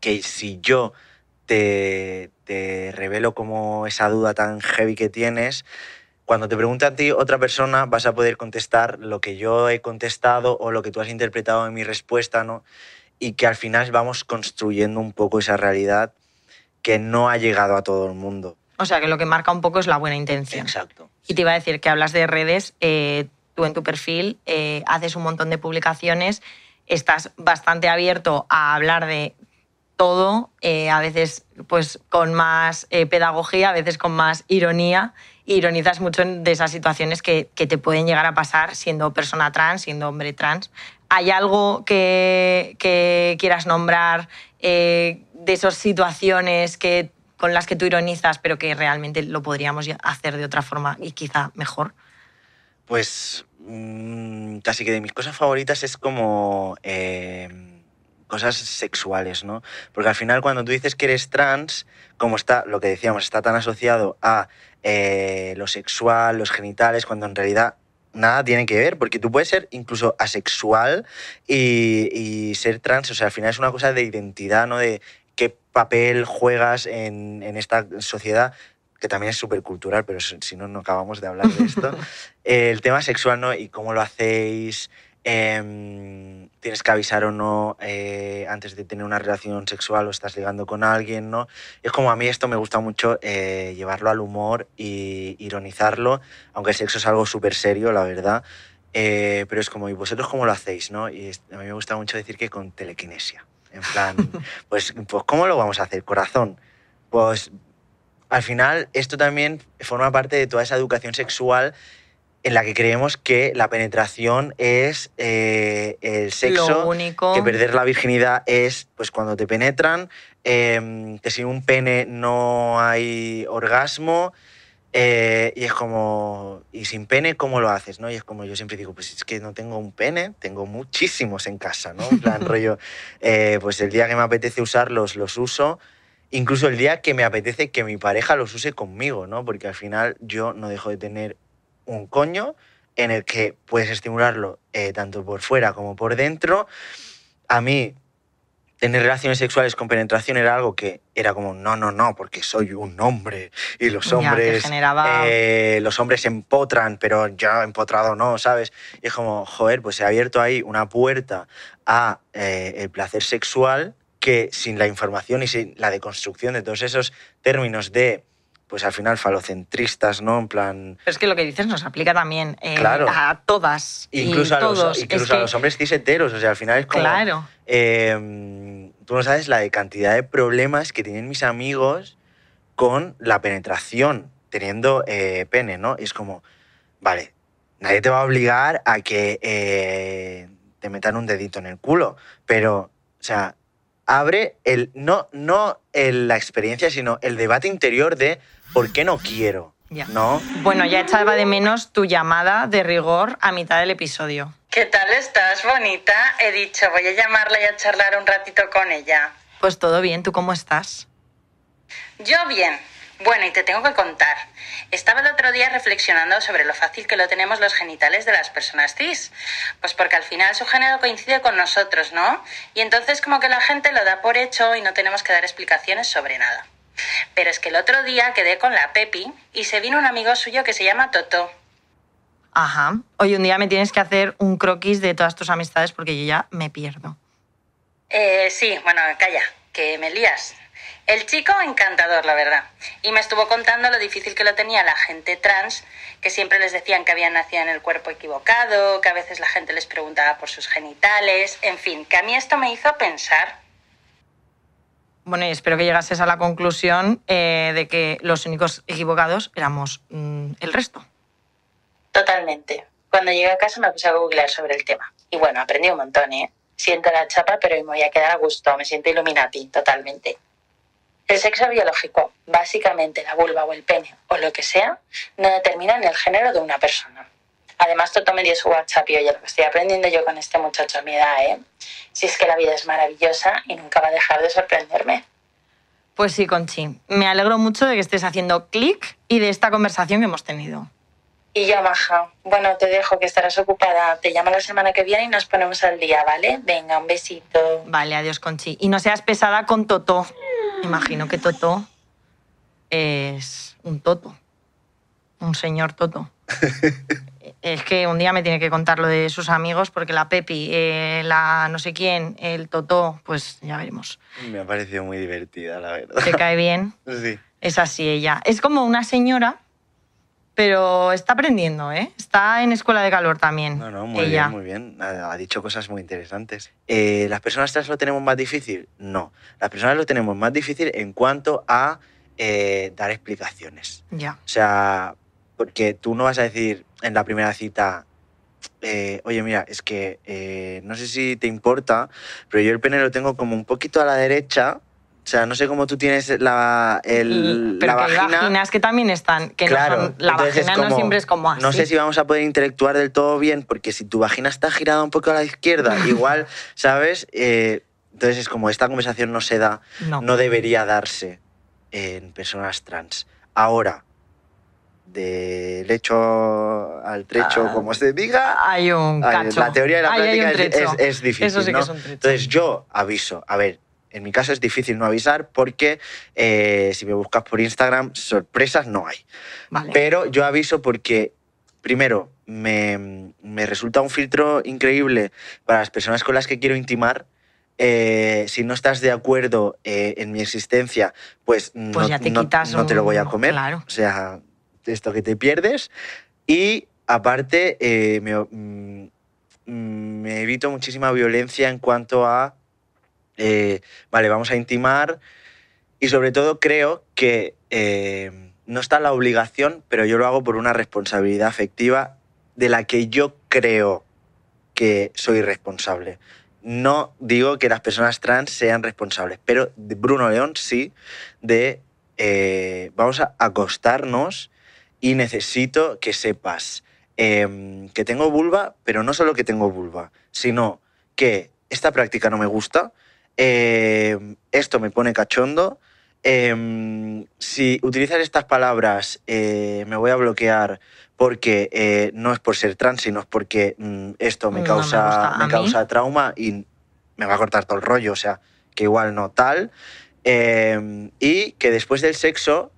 que si yo te, revelo como esa duda tan heavy que tienes, cuando te pregunte a ti otra persona vas a poder contestar lo que yo he contestado o lo que tú has interpretado en mi respuesta, ¿no? Y que al final vamos construyendo un poco esa realidad que no ha llegado a todo el mundo. O sea, que lo que marca un poco es la buena intención. Exacto. Y te iba a decir que hablas de redes, eh, tú en tu perfil eh, haces un montón de publicaciones, estás bastante abierto a hablar de todo, eh, a veces pues con más eh, pedagogía, a veces con más ironía. Ironizas mucho de esas situaciones que, te pueden llegar a pasar siendo persona trans, siendo hombre trans. ¿Hay algo que, quieras nombrar eh, de esas situaciones que, con las que tú ironizas, pero que realmente lo podríamos hacer de otra forma y quizá mejor? Pues mm, casi que de mis cosas favoritas es como cosas sexuales, ¿no? Porque al final cuando tú dices que eres trans, como está, lo que decíamos, está tan asociado a eh, lo sexual, los genitales, cuando en realidad nada tiene que ver, porque tú puedes ser incluso asexual y, ser trans, o sea, al final es una cosa de identidad, ¿no? De qué papel juegas en, en esta sociedad que también es súper cultural, pero si no, no acabamos de hablar de esto. el tema sexual, ¿no? Y cómo lo hacéis, Em, tienes que avisar o no eh, antes de tener una relación sexual o estás ligando con alguien, ¿no? Es como a mí esto me gusta mucho eh, llevarlo al humor y ironizarlo, aunque el sexo es algo súper serio, la verdad. Eh, pero es como, ¿y vosotros cómo lo hacéis, no? Y a mí me gusta mucho decir que con telequinesia. En plan, pues, pues ¿cómo lo vamos a hacer? Corazón. Pues al final esto también forma parte de toda esa educación sexual en la que creemos que la penetración es eh, el sexo, único. que perder la virginidad es pues cuando te penetran, em, que sin un pene no hay orgasmo. Eh, y es como, y sin pene, ¿cómo lo haces? ¿no? Y es como yo siempre digo, pues es que no tengo un pene, tengo muchísimos en casa, ¿no? En plan, rollo, eh, pues el día que me apetece usarlos, los uso. Incluso el día que me apetece que mi pareja los use conmigo, ¿no? Porque al final yo no dejo de tener un coño en el que puedes estimularlo eh, tanto por fuera como por dentro. A mí, tener relaciones sexuales con penetración era algo que era como, no, no, no, porque soy un hombre y los hombres, eh, los hombres empotran, pero yo empotrado no, ¿sabes? Y es como, joder, pues se ha abierto ahí una puerta a eh, el placer sexual que sin la información y sin la deconstrucción de todos esos términos de pues al final falocentristas, ¿no? En plan... Pero es que lo que dices nos aplica también eh, a todas. Incluso, a, los, incluso a los hombres cis heteros, o sea, al final es como... Claro. Em, tú no sabes la de cantidad de problemas que tienen mis amigos con la penetración, teniendo eh, pene, ¿no? Y es como, vale, nadie te va a obligar a que eh, te metan un dedito en el culo, pero, o sea, abre el, no, no la experiencia, sino el debate interior de por qué no quiero. ¿No? Bueno, ya echaba de menos tu llamada de rigor a mitad del episodio. ¿Qué tal estás, bonita? He dicho, voy a llamarla y a charlar un ratito con ella. Pues todo bien, ¿tú cómo estás? Yo bien. Bueno, y te tengo que contar. Estaba el otro día reflexionando sobre lo fácil que lo tenemos los genitales de las personas cis. Pues porque al final su género coincide con nosotros, ¿no? Y entonces como que la gente lo da por hecho y no tenemos que dar explicaciones sobre nada. Pero es que el otro día quedé con la Pepi y se vino un amigo suyo que se llama Toto. Ajá. Hoy un día me tienes que hacer un croquis de todas tus amistades porque yo ya me pierdo. Eh, sí, bueno, calla, que me lías. El chico encantador, la verdad. Y me estuvo contando lo difícil que lo tenía la gente trans, que siempre les decían que habían nacido en el cuerpo equivocado, que a veces la gente les preguntaba por sus genitales, en fin, que a mí esto me hizo pensar. Bueno, y espero que llegases a la conclusión eh, de que los únicos equivocados éramos mm, el resto. Totalmente. Cuando llegué a casa me puse a googlear sobre el tema. Y bueno, aprendí un montón, ¿eh? Siento la chapa, pero me voy a quedar a gusto. Me siento Illuminati, totalmente. El sexo biológico, básicamente la vulva o el pene o lo que sea, no determinan el género de una persona. Además, Toto me dio su WhatsApp y oye, lo que estoy aprendiendo yo con este muchacho a mi edad, ¿eh? Si es que la vida es maravillosa y nunca va a dejar de sorprenderme. Pues sí, Conchi. Me alegro mucho de que estés haciendo clic y de esta conversación que hemos tenido. Y yo, Maja, bueno, te dejo que estarás ocupada. Te llamo la semana que viene y nos ponemos al día, ¿vale? Venga, un besito. Vale, adiós, Conchi. Y no seas pesada con Toto. Imagino que Toto es un Toto. Un señor Toto. es que un día me tiene que contar lo de sus amigos porque la Pepi, eh, la no sé quién, el Toto, pues ya veremos. Me ha parecido muy divertida, la verdad. ¿Te cae bien? Sí. Es así ella. Es como una señora, pero está aprendiendo, ¿eh? Está en escuela de calor también. No, no, muy ella. bien, muy bien. Ha, ha dicho cosas muy interesantes. Eh, ¿Las personas trans lo tenemos más difícil? No. Las personas lo tenemos más difícil en cuanto a eh, dar explicaciones. Ya. O sea, porque tú no vas a decir en la primera cita, eh, oye, mira, es que eh, no sé si te importa, pero yo el pene lo tengo como un poquito a la derecha. O sea, no sé cómo tú tienes la, el, pero la que hay vagina. vaginas que también están, que Claro, no son, la vagina no como, siempre es como así. No sé si vamos a poder intelectuar del todo bien, porque si tu vagina está girada un poco a la izquierda, igual, ¿sabes? Eh, entonces es como esta conversación no se da, No. no debería darse en personas trans. Ahora, del hecho al trecho, Ah, como se diga, Hay un cacho. la teoría y la práctica es, trecho. es- es difícil. Eso sí que ¿no? es un. Entonces yo aviso. A ver, en mi caso es difícil no avisar porque eh, si me buscas por Instagram, sorpresas no hay. Vale. Pero yo aviso porque, primero, me, me resulta un filtro increíble para las personas con las que quiero intimar. Eh, si no estás de acuerdo eh, en mi existencia, pues, Pues no, ya te no- quitas no te lo voy a comer. claro. O sea, esto que te pierdes. Y aparte, eh, me, mm, mm, me evito muchísima violencia en cuanto a, eh, vale, vamos a intimar. Y sobre todo creo que eh, no está la obligación, pero yo lo hago por una responsabilidad afectiva de la que yo creo que soy responsable. No digo que las personas trans sean responsables, pero Bruno León sí, de eh, vamos a acostarnos y necesito que sepas em, que tengo vulva, pero no solo que tengo vulva, sino que esta práctica no me gusta, em, esto me pone cachondo, em, si utilizas estas palabras eh, me voy a bloquear porque eh, no es por ser trans, sino es porque mm, esto me No me causa, me causa trauma y me va a cortar todo el rollo, o sea, que igual no tal. Eh, y que después del sexo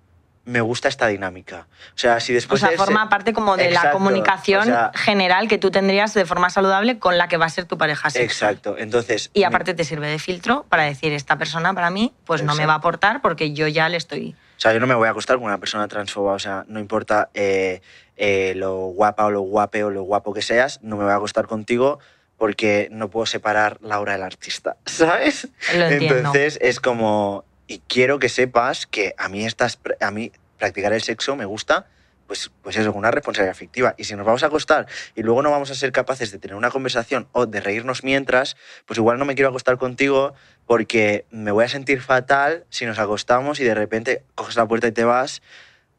me gusta esta dinámica. O sea, si O después sea, del se- forma parte como de la comunicación o sea- general que tú tendrías de forma saludable con la que va a ser tu pareja sexual. Exacto, entonces... Y me- aparte te sirve de filtro para decir, esta persona para mí pues no me va a aportar porque yo ya le estoy... O sea, yo no me voy a acostar con una persona transfoba, o sea, no importa eh, eh, lo guapa o lo guape o lo guapo que seas, no me voy a acostar contigo porque no puedo separar la obra del artista, ¿sabes? Lo entiendo. Entonces es como, y quiero que sepas que a mí, estas, a mí practicar el sexo me gusta, pues, pues eso, una responsabilidad afectiva. Y si nos vamos a acostar y luego no vamos a ser capaces de tener una conversación o de reírnos mientras, pues igual no me quiero acostar contigo porque me voy a sentir fatal si nos acostamos y de repente coges la puerta y te vas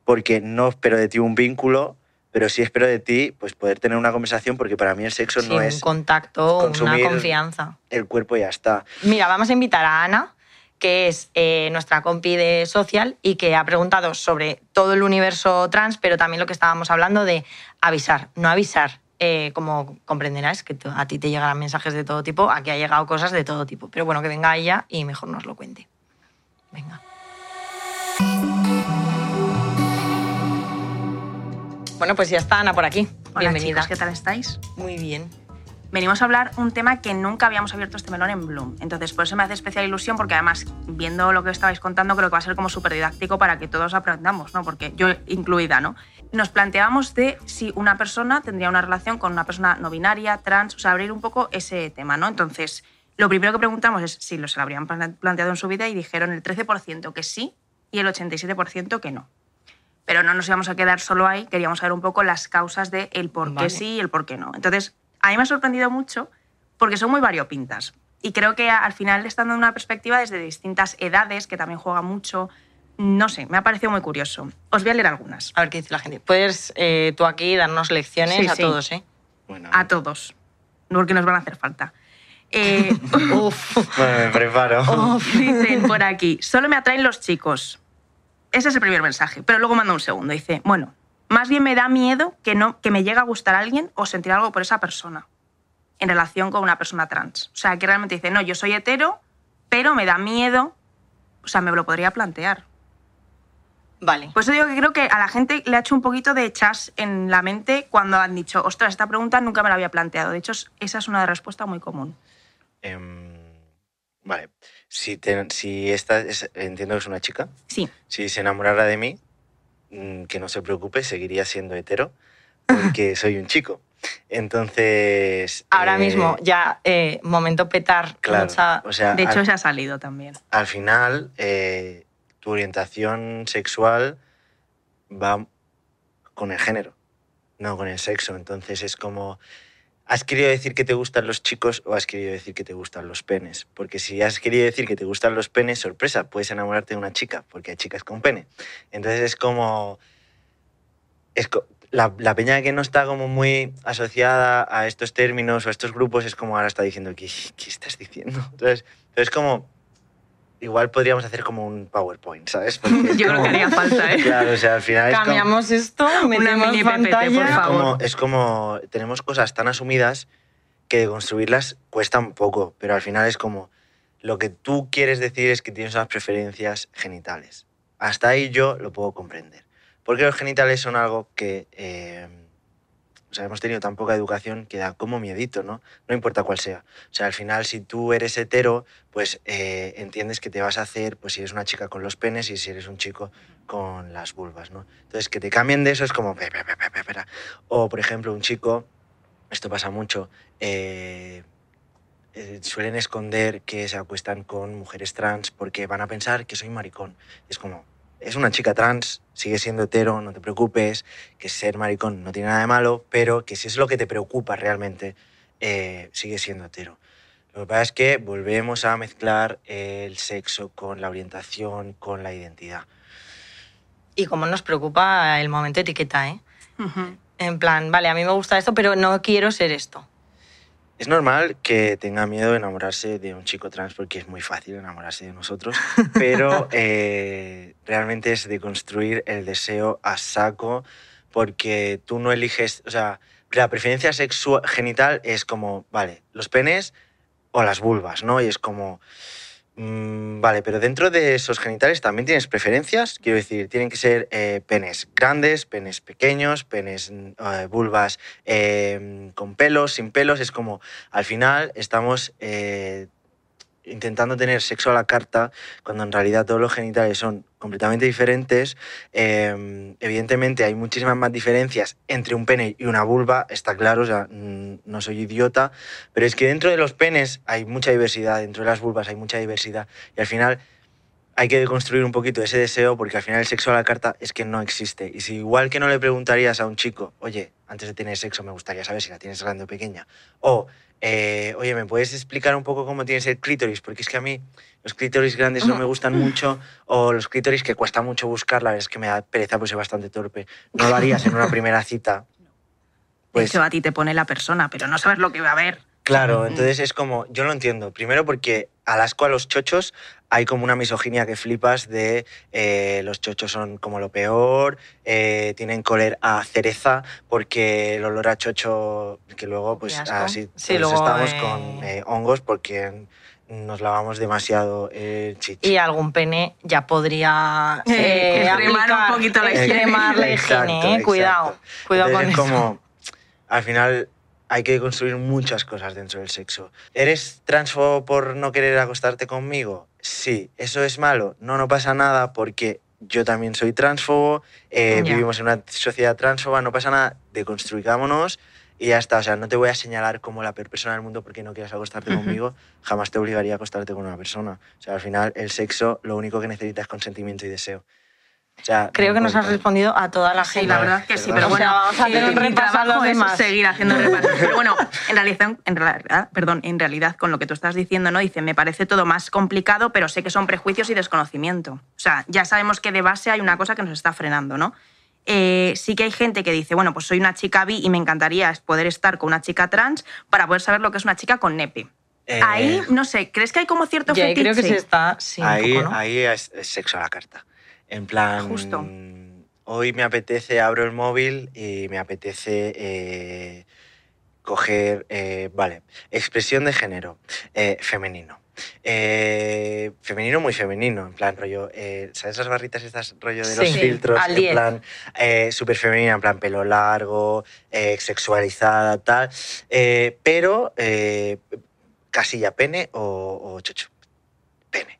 porque no espero de ti un vínculo, pero sí espero de ti pues poder tener una conversación porque para mí el sexo Sí, no un es contacto, consumir- una confianza. el cuerpo ya está. Mira, vamos a invitar a Ana, que es eh, nuestra compi de social y que ha preguntado sobre todo el universo trans, pero también lo que estábamos hablando de avisar, no avisar. Eh, como comprenderás, que a ti te llegarán mensajes de todo tipo, aquí ha llegado cosas de todo tipo. Pero bueno, que venga ella y mejor nos lo cuente. Venga. Bueno, pues ya está Ana por aquí. Hola, Bienvenida. chicos, ¿qué tal estáis? Muy bien. Venimos a hablar un tema que nunca habíamos abierto este melón en Bloom. Entonces, por eso me hace especial ilusión, porque además, viendo lo que estabais contando, creo que va a ser como súper didáctico para que todos aprendamos, ¿no? Porque yo incluida, ¿no? Nos planteábamos de si una persona tendría una relación con una persona no binaria, trans, o sea, abrir un poco ese tema, ¿no? Entonces, lo primero que preguntamos es si lo se lo habrían planteado en su vida y dijeron el 13% que sí y el 87% que no. Pero no nos íbamos a quedar solo ahí, queríamos saber un poco las causas de el por qué sí y el por qué no. Entonces, a mí me ha sorprendido mucho porque son muy variopintas. Y creo que al final están dando una perspectiva desde distintas edades, que también juega mucho. No sé, me ha parecido muy curioso. Os voy a leer algunas. A ver qué dice la gente. Puedes eh, tú aquí darnos lecciones a todos, ¿eh? A todos. Porque nos van a hacer falta. Eh, uf. Bueno, me preparo. dicen por aquí, solo me atraen los chicos. Ese es el primer mensaje, pero luego manda un segundo. Dice, bueno, más bien me da miedo que, no, que me llegue a gustar a alguien o sentir algo por esa persona en relación con una persona trans. O sea, que realmente dice, no, yo soy hetero, pero me da miedo, o sea, me lo podría plantear. Vale. Pues eso digo que creo que a la gente le ha hecho un poquito de chas en la mente cuando han dicho, ostras, esta pregunta nunca me la había planteado. De hecho, esa es una respuesta muy común. Em, vale. Si, si esta entiendo que es una chica. Sí. Si se enamorara de mí, que no se preocupe, seguiría siendo hetero, porque soy un chico. Entonces. Ahora eh, mismo, ya, eh, momento petar. Claro. O sea, de hecho, se ha salido también. Al final, eh, tu orientación sexual va con el género, no con el sexo. Entonces es como ¿Has querido decir que te gustan los chicos o has querido decir que te gustan los penes? Porque si has querido decir que te gustan los penes, sorpresa, puedes enamorarte de una chica, porque hay chicas con pene. Entonces es como... Es la, peña que no está como muy asociada a estos términos o a estos grupos es como ahora está diciendo, ¿qué, qué estás diciendo? Entonces, entonces como igual podríamos hacer como un PowerPoint, ¿sabes? Yo creo que haría falta, ¿eh? Claro, o sea, al final Cambiamos esto, una mini pantalla. por favor. Es como, tenemos cosas tan asumidas que de construirlas cuesta un poco, pero al final es como, lo que tú quieres decir es que tienes unas preferencias genitales. Hasta ahí yo lo puedo comprender. Porque los genitales son algo que... Eh, hemos tenido tan poca educación que da como miedito, ¿no? No importa cuál sea. O sea, al final, si tú eres hetero, pues eh, entiendes que te vas a hacer, pues si eres una chica con los penes y si eres un chico con las vulvas, ¿no? Entonces, que te cambien de eso es como... O, por ejemplo, un chico, esto pasa mucho, eh, eh, suelen esconder que se acuestan con mujeres trans porque van a pensar que soy maricón. Es como, es una chica trans, sigue siendo hetero, no te preocupes, que ser maricón no tiene nada de malo, pero que si es lo que te preocupa realmente, eh, sigue siendo hetero. Lo que pasa es que volvemos a mezclar el sexo con la orientación, con la identidad. Y como nos preocupa el momento etiqueta, ¿eh? En plan, vale, a mí me gusta esto, pero no quiero ser esto. Es normal que tenga miedo de enamorarse de un chico trans porque es muy fácil enamorarse de nosotros, pero eh, realmente es de construir el deseo a saco porque tú no eliges, o sea, la preferencia sexual genital es como, vale, los penes o las vulvas, ¿no? Y es como, Mm, vale, pero dentro de esos genitales también tienes preferencias. Quiero decir, tienen que ser eh, penes grandes, penes pequeños, penes, eh, vulvas em, con pelos, sin pelos. Es como, al final estamos eh, intentando tener sexo a la carta, cuando en realidad todos los genitales son completamente diferentes. Em, evidentemente hay muchísimas más diferencias entre un pene y una vulva, está claro, o sea, mm, no soy idiota, pero es que dentro de los penes hay mucha diversidad, dentro de las vulvas hay mucha diversidad y al final hay que deconstruir un poquito ese deseo porque al final el sexo a la carta es que no existe. Y si igual que no le preguntarías a un chico, oye, antes de tener sexo me gustaría saber si la tienes grande o pequeña, o eh, oye, ¿me puedes explicar un poco cómo tienes el clítoris? Porque es que a mí los clítoris grandes no me gustan mucho, o los clítoris que cuesta mucho buscar, la verdad es que me da pereza, pues soy bastante torpe. No lo harías en una primera cita. Pues, de a ti te pone la persona, pero no sabes lo que va a haber. Claro, entonces es como, yo lo entiendo. Primero porque al asco a los chochos hay como una misoginia que flipas de eh, los chochos son como lo peor, eh, tienen coler a cereza porque el olor a chocho, que luego pues así estamos con eh, hongos porque nos lavamos demasiado el chichi. Y algún pene ya podría eh, un poquito la higiene. higiene, cuidado, cuidado con es como, al final hay que construir muchas cosas dentro del sexo. ¿Eres transfo por no querer acostarte conmigo? Sí. ¿Eso es malo? No, no pasa nada porque yo también soy transfobo, eh, vivimos en una sociedad transfoba, no pasa nada, deconstruyámonos y ya está. O sea, no te voy a señalar como la peor persona del mundo porque no quieras acostarte conmigo, jamás te obligaría a acostarte con una persona. O sea, al final el sexo lo único que necesita es consentimiento y deseo. Creo que no nos has respondido a toda la Sí, gente. la Vale, verdad que sí, pero O bueno, sea, vamos a hacer un repaso a trabajo los es demás. seguir haciendo repasos. Pero bueno, en realidad, en realidad, perdón, en realidad con lo que tú estás diciendo, ¿no? Dice, me parece todo más complicado, pero sé que son prejuicios y desconocimiento. O sea, ya sabemos que de base hay una cosa que nos está frenando, ¿no? Eh, sí que hay gente que dice, bueno, pues soy una chica bi y me encantaría poder estar con una chica trans para poder saber lo que es una chica con nepe. Eh, Ahí, no sé, ¿crees que hay como cierto ahí creo que fetiche? se está, sí, un ahí, poco, ¿no? ahí es, es sexo a la carta. En plan, Justo. hoy me apetece, abro el móvil y me apetece eh, coger, eh, vale, expresión de género, eh, femenino. Eh, femenino muy femenino, en plan rollo, eh, ¿sabes las barritas estas rollo de los filtros? al en 10. plan eh, súper femenina, en plan pelo largo, sexualizada, tal, pero casilla pene o, o chocho. Pene.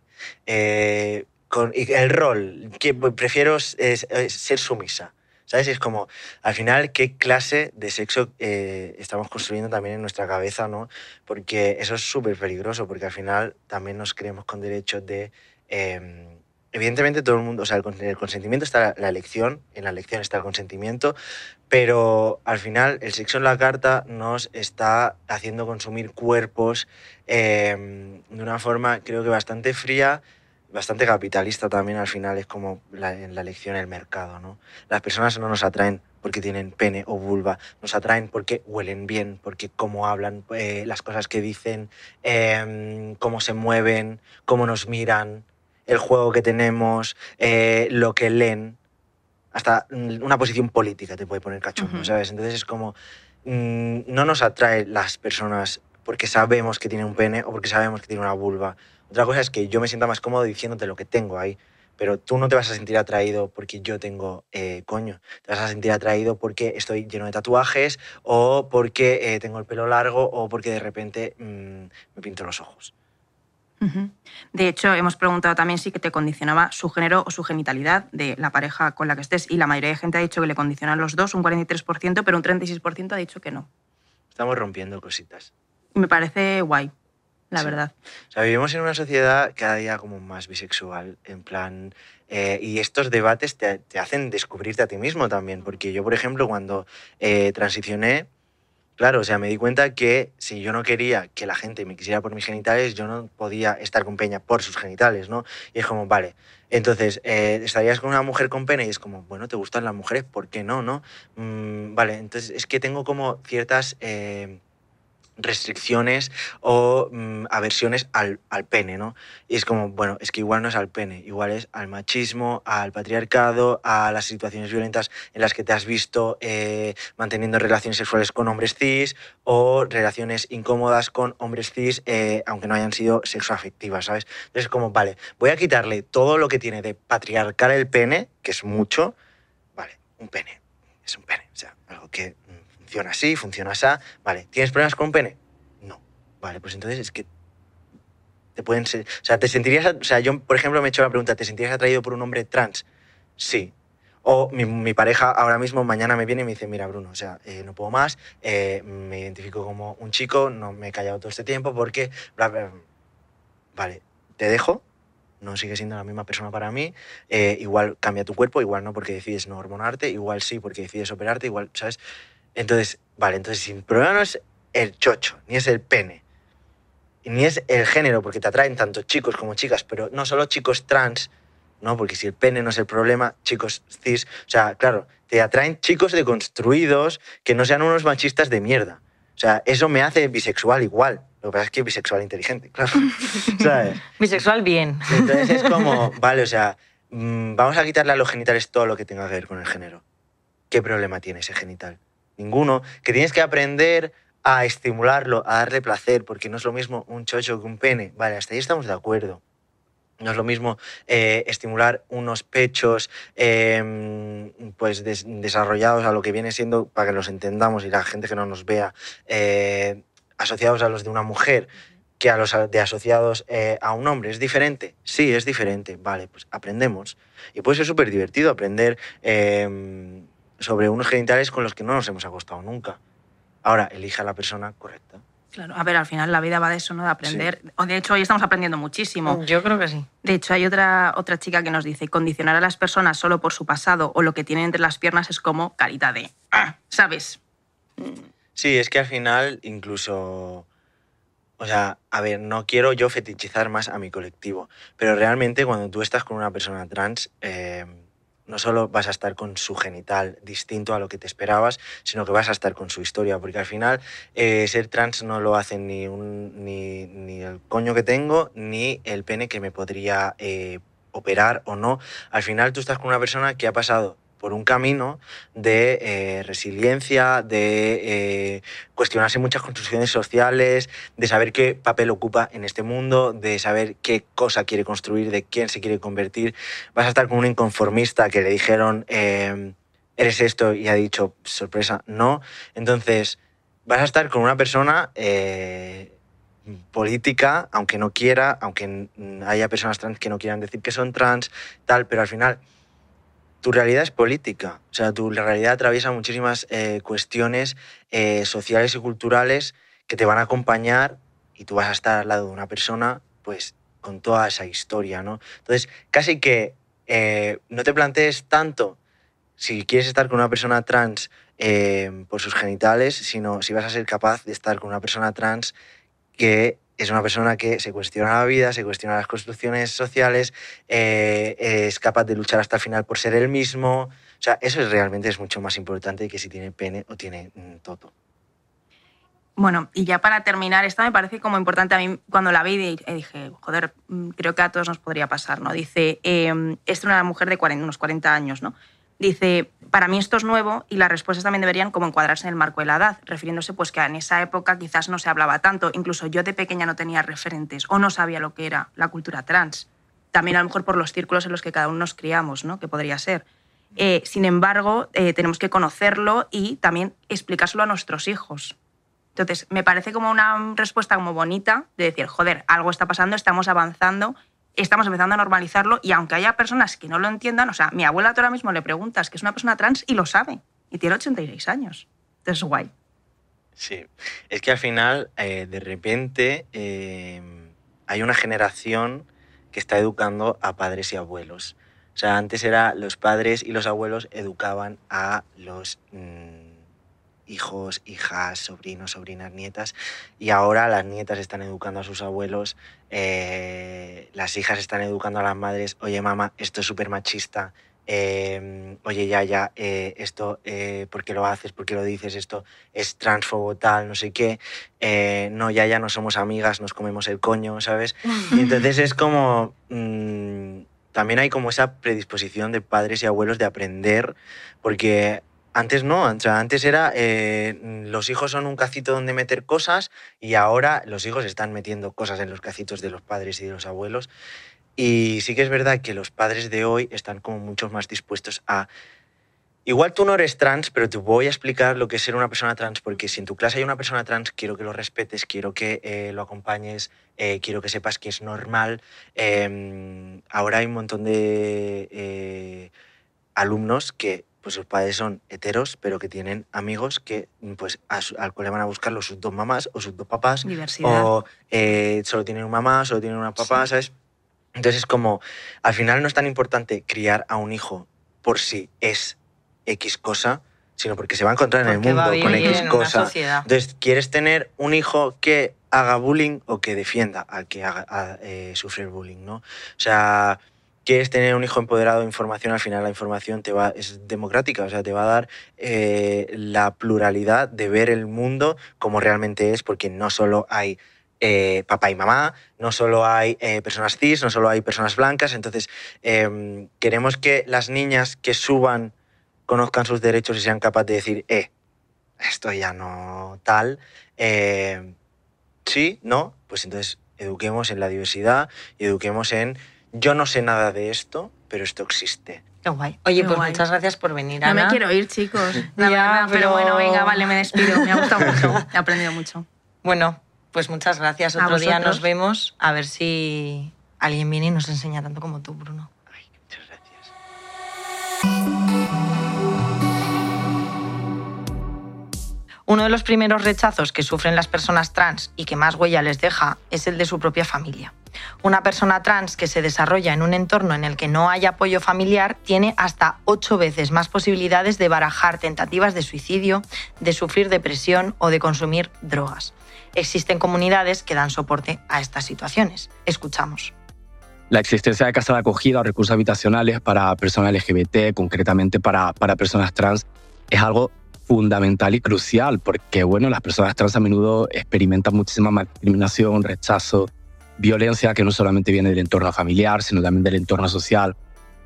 Con, el rol, que prefiero es- es- ser sumisa. ¿Sabes? Es como, al final, qué clase de sexo eh, estamos construyendo también en nuestra cabeza, ¿no? Porque eso es súper peligroso, porque al final también nos creemos con derecho de... eh, evidentemente todo el mundo, o sea, el, con- el consentimiento está la elección, en la elección está el consentimiento, pero al final el sexo en la carta nos está haciendo consumir cuerpos eh, de una forma creo que bastante fría, bastante capitalista también al final es como la, en la elección el mercado, ¿no? Las personas no nos atraen porque tienen pene o vulva, nos atraen porque huelen bien, porque cómo hablan, eh, las cosas que dicen, eh, cómo se mueven, cómo nos miran, el juego que tenemos, eh, lo que leen, hasta mm, una posición política te puede poner cachondo, Ujú. ¿sabes? Entonces es como, mm, no nos atrae las personas porque sabemos que tiene un pene o porque sabemos que tiene una vulva. Otra cosa es que yo me sienta más cómodo diciéndote lo que tengo ahí, pero tú no te vas a sentir atraído porque yo tengo eh, coño. Te vas a sentir atraído porque estoy lleno de tatuajes o porque eh, tengo el pelo largo o porque de repente mm, me pinto los ojos. De hecho, hemos preguntado también si que te condicionaba su género o su genitalidad de la pareja con la que estés y la mayoría de gente ha dicho que le condicionan los dos, un 43%, pero un 36% ha dicho que no. Estamos rompiendo cositas. Y me parece guay, la Sí. verdad. O sea, vivimos en una sociedad cada día como más bisexual, en plan... eh, y estos debates te, te hacen descubrirte a ti mismo también, porque yo, por ejemplo, cuando eh, transicioné, claro, o sea, me di cuenta que si yo no quería que la gente me quisiera por mis genitales, yo no podía estar con Peña por sus genitales, ¿no? Y es como, vale, entonces, eh, estarías con una mujer con pene y es como, bueno, ¿te gustan las mujeres? ¿Por qué no, no? Mm, vale, entonces es que tengo como ciertas... eh, restricciones o mm, aversiones al, al pene, ¿no? Y es como, bueno, es que igual no es al pene, igual es al machismo, al patriarcado, a las situaciones violentas en las que te has visto eh, manteniendo relaciones sexuales con hombres cis o relaciones incómodas con hombres cis, eh, aunque no hayan sido sexoafectivas, ¿sabes? Entonces es como, vale, voy a quitarle todo lo que tiene de patriarcal el pene, que es mucho, vale, un pene, es un pene, o sea, algo que funciona así, funciona así, vale, ¿tienes problemas con un pene? No, vale, pues entonces es que te pueden ser, o sea, te sentirías, o sea, yo por ejemplo me he hecho la pregunta, ¿te sentirías atraído por un hombre trans? Sí. O mi, mi pareja ahora mismo mañana me viene y me dice, mira Bruno, o sea, eh, no puedo más, eh, me identifico como un chico, no me he callado todo este tiempo porque, bla, bla, bla". vale, te dejo, no sigue siendo la misma persona para mí, eh, igual cambia tu cuerpo, igual no porque decides no hormonarte, igual sí porque decides operarte, igual, ¿sabes? Entonces, vale, entonces si el problema no es el chocho, ni es el pene, ni es el género, porque te atraen tanto chicos como chicas, pero no solo chicos trans, ¿no? Porque si el pene no es el problema, chicos cis, o sea, claro, te atraen chicos deconstruidos que no sean unos machistas de mierda. O sea, eso me hace bisexual igual. Lo que pasa es que bisexual inteligente, claro. ¿Sabes? Bisexual, bien. Entonces es como, vale, o sea, mm, vamos a quitarle a los genitales todo lo que tenga que ver con el género. ¿Qué problema tiene ese genital? Ninguno. Que tienes que aprender a estimularlo, a darle placer, porque no es lo mismo un chocho que un pene. Vale, hasta ahí estamos de acuerdo. No es lo mismo eh, estimular unos pechos em, pues des- desarrollados a lo que viene siendo, para que los entendamos y la gente que no nos vea, eh, asociados a los de una mujer que a los de asociados eh, a un hombre. ¿Es diferente? Sí, es diferente. Vale, pues aprendemos. Y puede ser súper divertido aprender em, sobre unos genitales con los que no nos hemos acostado nunca. Ahora, elija a la persona correcta. Claro, a ver, al final la vida va de eso, ¿no? De aprender. O de hecho, hoy estamos aprendiendo muchísimo. Yo creo que sí. De hecho, hay otra, otra chica que nos dice, condicionar a las personas solo por su pasado o lo que tienen entre las piernas es como carita de... "Ah", ¿Sabes? Sí, es que al final incluso... O sea, a ver, no quiero yo fetichizar más a mi colectivo, pero realmente cuando tú estás con una persona trans, eh, no solo vas a estar con su genital distinto a lo que te esperabas, sino que vas a estar con su historia, porque al final eh, ser trans no lo hace ni, un, ni, ni el coño que tengo, ni el pene que me podría eh, operar o no. Al final tú estás con una persona que ha pasado por un camino de eh, resiliencia, de eh, cuestionarse muchas construcciones sociales, de saber qué papel ocupa en este mundo, de saber qué cosa quiere construir, de quién se quiere convertir. Vas a estar con un inconformista que le dijeron, eh, eres esto, y ha dicho, sorpresa, no. Entonces, vas a estar con una persona política, aunque no quiera, aunque haya personas trans que no quieran decir que son trans, tal, pero al final tu realidad es política. O sea, tu realidad atraviesa muchísimas eh, cuestiones eh, sociales y culturales que te van a acompañar y tú vas a estar al lado de una persona, pues, con toda esa historia, ¿no? Entonces, casi que eh, no te plantees tanto si quieres estar con una persona trans por sus genitales, sino si vas a ser capaz de estar con una persona trans que es una persona que se cuestiona la vida, se cuestiona las construcciones sociales, eh, es capaz de luchar hasta el final por ser él mismo. O sea, eso es realmente es mucho más importante que si tiene pene o tiene mm, toto. Bueno, y ya para terminar, esta me parece como importante a mí cuando la vi eh, dije, joder, mm, creo que a todos nos podría pasar, ¿no? Dice, eh, esta es una mujer de 40, unos 40 años, ¿no? Dice, para mí esto es nuevo y las respuestas también deberían como encuadrarse en el marco de la edad, refiriéndose pues que en esa época quizás no se hablaba tanto, incluso yo de pequeña no tenía referentes o no sabía lo que era la cultura trans. También a lo mejor por los círculos en los que cada uno nos criamos, ¿no? Que podría ser. Eh, sin embargo, eh, tenemos que conocerlo y también explicárselo a nuestros hijos. Entonces, me parece como una respuesta como bonita de decir, joder, algo está pasando, estamos avanzando, estamos empezando a normalizarlo y aunque haya personas que no lo entiendan, o sea, mi abuela ahora mismo le preguntas que es una persona trans y lo sabe y tiene 86 años. Entonces, guay. Sí, es que al final, eh, de repente, eh, hay una generación que está educando a padres y abuelos. O sea, antes era los padres y los abuelos educaban a los mm, hijos, hijas, sobrinos, sobrinas, nietas, y ahora las nietas están educando a sus abuelos, eh, las hijas están educando a las madres, oye mamá, esto es súper machista, eh, oye ya, ya, eh, esto, eh, ¿por qué lo haces? ¿Por qué lo dices? Esto es transfobo tal, no sé qué, no, ya, ya no somos amigas, nos comemos el coño, ¿sabes? Y entonces es como... mm, también hay como esa predisposición de padres y abuelos de aprender, porque antes no, o sea, antes era eh, los hijos son un cacito donde meter cosas y ahora los hijos están metiendo cosas en los cacitos de los padres y de los abuelos. Y sí que es verdad que los padres de hoy están como mucho más dispuestos a... Igual tú no eres trans, pero te voy a explicar lo que es ser una persona trans, porque si en tu clase hay una persona trans, quiero que lo respetes, quiero que eh, lo acompañes, eh, quiero que sepas que es normal. Eh, ahora hay un montón de eh, alumnos que pues sus padres son heteros, pero que tienen amigos que pues a su- al cual van a buscarlo sus dos mamás o sus dos papás, Diversidad. o eh, solo tienen una mamá, solo tienen una papá, ¿sabes? Entonces es como, al final no es tan importante criar a un hijo por si es X cosa, sino porque se va a encontrar en el Porque mundo con X cosa. Entonces, ¿quieres tener un hijo que haga bullying o que defienda al que haga, a- eh, sufre el bullying, ¿no? O sea, quieres tener un hijo empoderado de información, al final la información te va, es democrática, o sea, te va a dar eh, la pluralidad de ver el mundo como realmente es, porque no solo hay eh, papá y mamá, no solo hay eh, personas cis, no solo hay personas blancas, entonces em, queremos que las niñas que suban conozcan sus derechos y sean capaces de decir, eh, esto ya no tal, sí, no, pues entonces eduquemos en la diversidad y eduquemos en yo no sé nada de esto, pero esto existe. Qué guay. Oye, Qué pues guay. muchas gracias por venir, No Ana. me quiero ir, chicos. La Ya, verdad, pero... pero- bueno, venga, vale, me despido. Me ha gustado mucho. He aprendido mucho. Bueno, pues muchas gracias. Otro día nos vemos. A ver si alguien viene y nos enseña tanto como tú, Bruno. Ay, muchas gracias. Uno de los primeros rechazos que sufren las personas trans y que más huella les deja es el de su propia familia. Una persona trans que se desarrolla en un entorno en el que no hay apoyo familiar tiene hasta ocho veces más posibilidades de barajar tentativas de suicidio, de sufrir depresión o de consumir drogas. Existen comunidades que dan soporte a estas situaciones. Escuchamos. la existencia de casas de acogida o recursos habitacionales para personas LGBT, concretamente para, para personas trans, es algo fundamental y crucial porque bueno, las personas trans a menudo experimentan muchísima discriminación, rechazo, violencia que no solamente viene del entorno familiar, sino también del entorno social.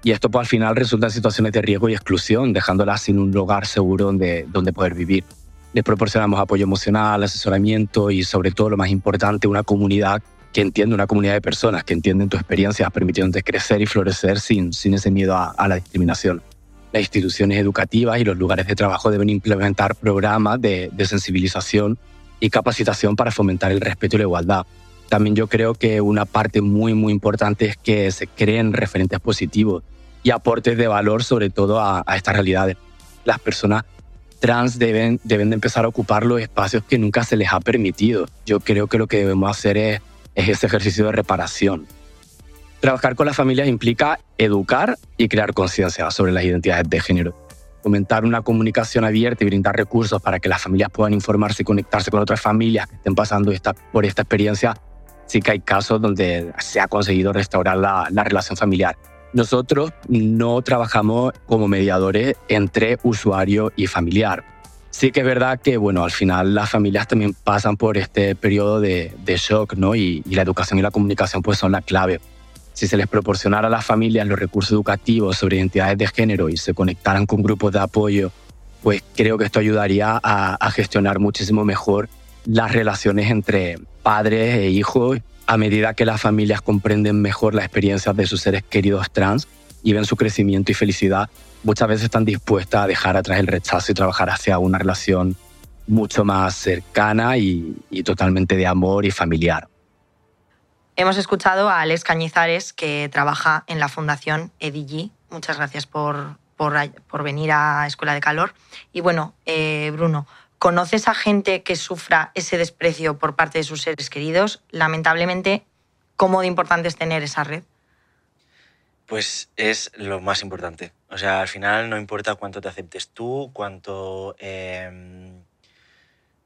Y esto pues, al final resulta en situaciones de riesgo y exclusión, dejándolas sin un lugar seguro donde, donde poder vivir. Les proporcionamos apoyo emocional, asesoramiento y sobre todo lo más importante, una comunidad que entiende, una comunidad de personas que entienden tu experiencia, permitiéndote crecer y florecer sin, sin ese miedo a, a la discriminación. Las instituciones educativas y los lugares de trabajo deben implementar programas de, de sensibilización y capacitación para fomentar el respeto y la igualdad. También yo creo que una parte muy, muy importante es que se creen referentes positivos y aportes de valor sobre todo a, a estas realidades. Las personas trans deben, deben de empezar a ocupar los espacios que nunca se les ha permitido. Yo creo que lo que debemos hacer es, es ese ejercicio de reparación. Trabajar con las familias implica educar y crear conciencia sobre las identidades de género. Fomentar una comunicación abierta y brindar recursos para que las familias puedan informarse y conectarse con otras familias que estén pasando esta, por esta experiencia. Sí que hay casos donde se ha conseguido restaurar la, la relación familiar. Nosotros no trabajamos como mediadores entre usuario y familiar. Sí que es verdad que, bueno, al final las familias también pasan por este periodo de, de shock, ¿no? Y, y la educación y la comunicación pues son la clave. Si se les proporcionara a las familias los recursos educativos sobre identidades de género y se conectaran con grupos de apoyo, pues creo que esto ayudaría a, gestionar muchísimo mejor las relaciones entre padres e hijos a medida que las familias comprenden mejor las experiencias de sus seres queridos trans y ven su crecimiento y felicidad, muchas veces están dispuestas a dejar atrás el rechazo y trabajar hacia una relación mucho más cercana y totalmente de amor y familiar. Hemos escuchado a Alex Cañizares, que trabaja en la Fundación EDG. Muchas gracias por, por, venir a Escuela de Calor. Y bueno, eh, Bruno, ¿conoces a gente que sufra ese desprecio por parte de sus seres queridos? Lamentablemente, ¿cómo de importante es tener esa red? Pues es lo más importante. O sea, al final no importa cuánto te aceptes tú, cuánto eh,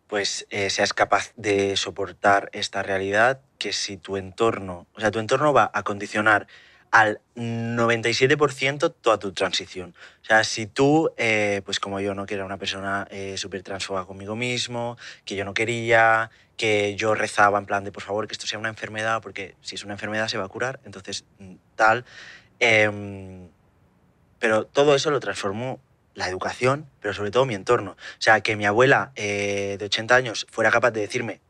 pues eh, seas capaz de soportar esta realidad, que si tu entorno, o sea, tu entorno va a condicionar al 97% toda tu transición. O sea, si tú, eh, pues como yo, ¿no? que era una persona eh, súper transfoba conmigo mismo, que yo no quería, que yo rezaba en plan de, por favor, que esto sea una enfermedad, porque si es una enfermedad se va a curar, entonces mm, tal. Em, pero todo eso lo transformó la educación, pero sobre todo mi entorno. O sea, que mi abuela eh, de 80 años fuera capaz de decirme,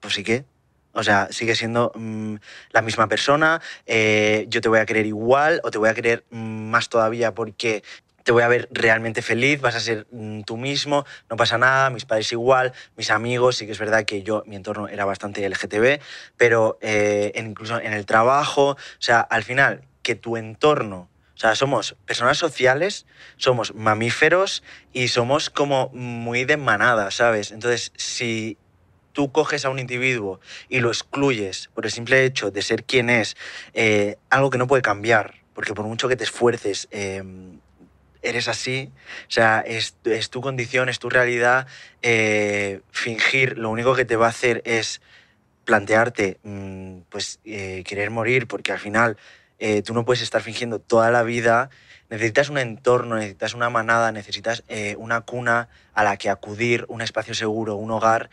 pues sí que, o sea, sigue siendo mm, la misma persona, eh, yo te voy a querer igual o te voy a querer mm, más todavía porque te voy a ver realmente feliz, vas a ser mm, tú mismo, no pasa nada, mis padres igual, mis amigos, sí que es verdad que yo, mi entorno era bastante LGTB, pero eh, incluso en el trabajo, o sea, al final, que tu entorno, sea, somos personas sociales, somos mamíferos y somos como muy de manada, ¿sabes? Entonces, si tú coges a un individuo y lo excluyes por el simple hecho de ser quien es, eh, algo que no puede cambiar, porque por mucho que te esfuerces, eh, eres así, o sea, es, es tu condición, es tu realidad, eh, fingir lo único que te va a hacer es plantearte, mm, pues, eh, querer morir, porque al final eh, tú no puedes estar fingiendo toda la vida, necesitas un entorno, necesitas una manada, necesitas eh, una cuna a la que acudir, un espacio seguro, un hogar,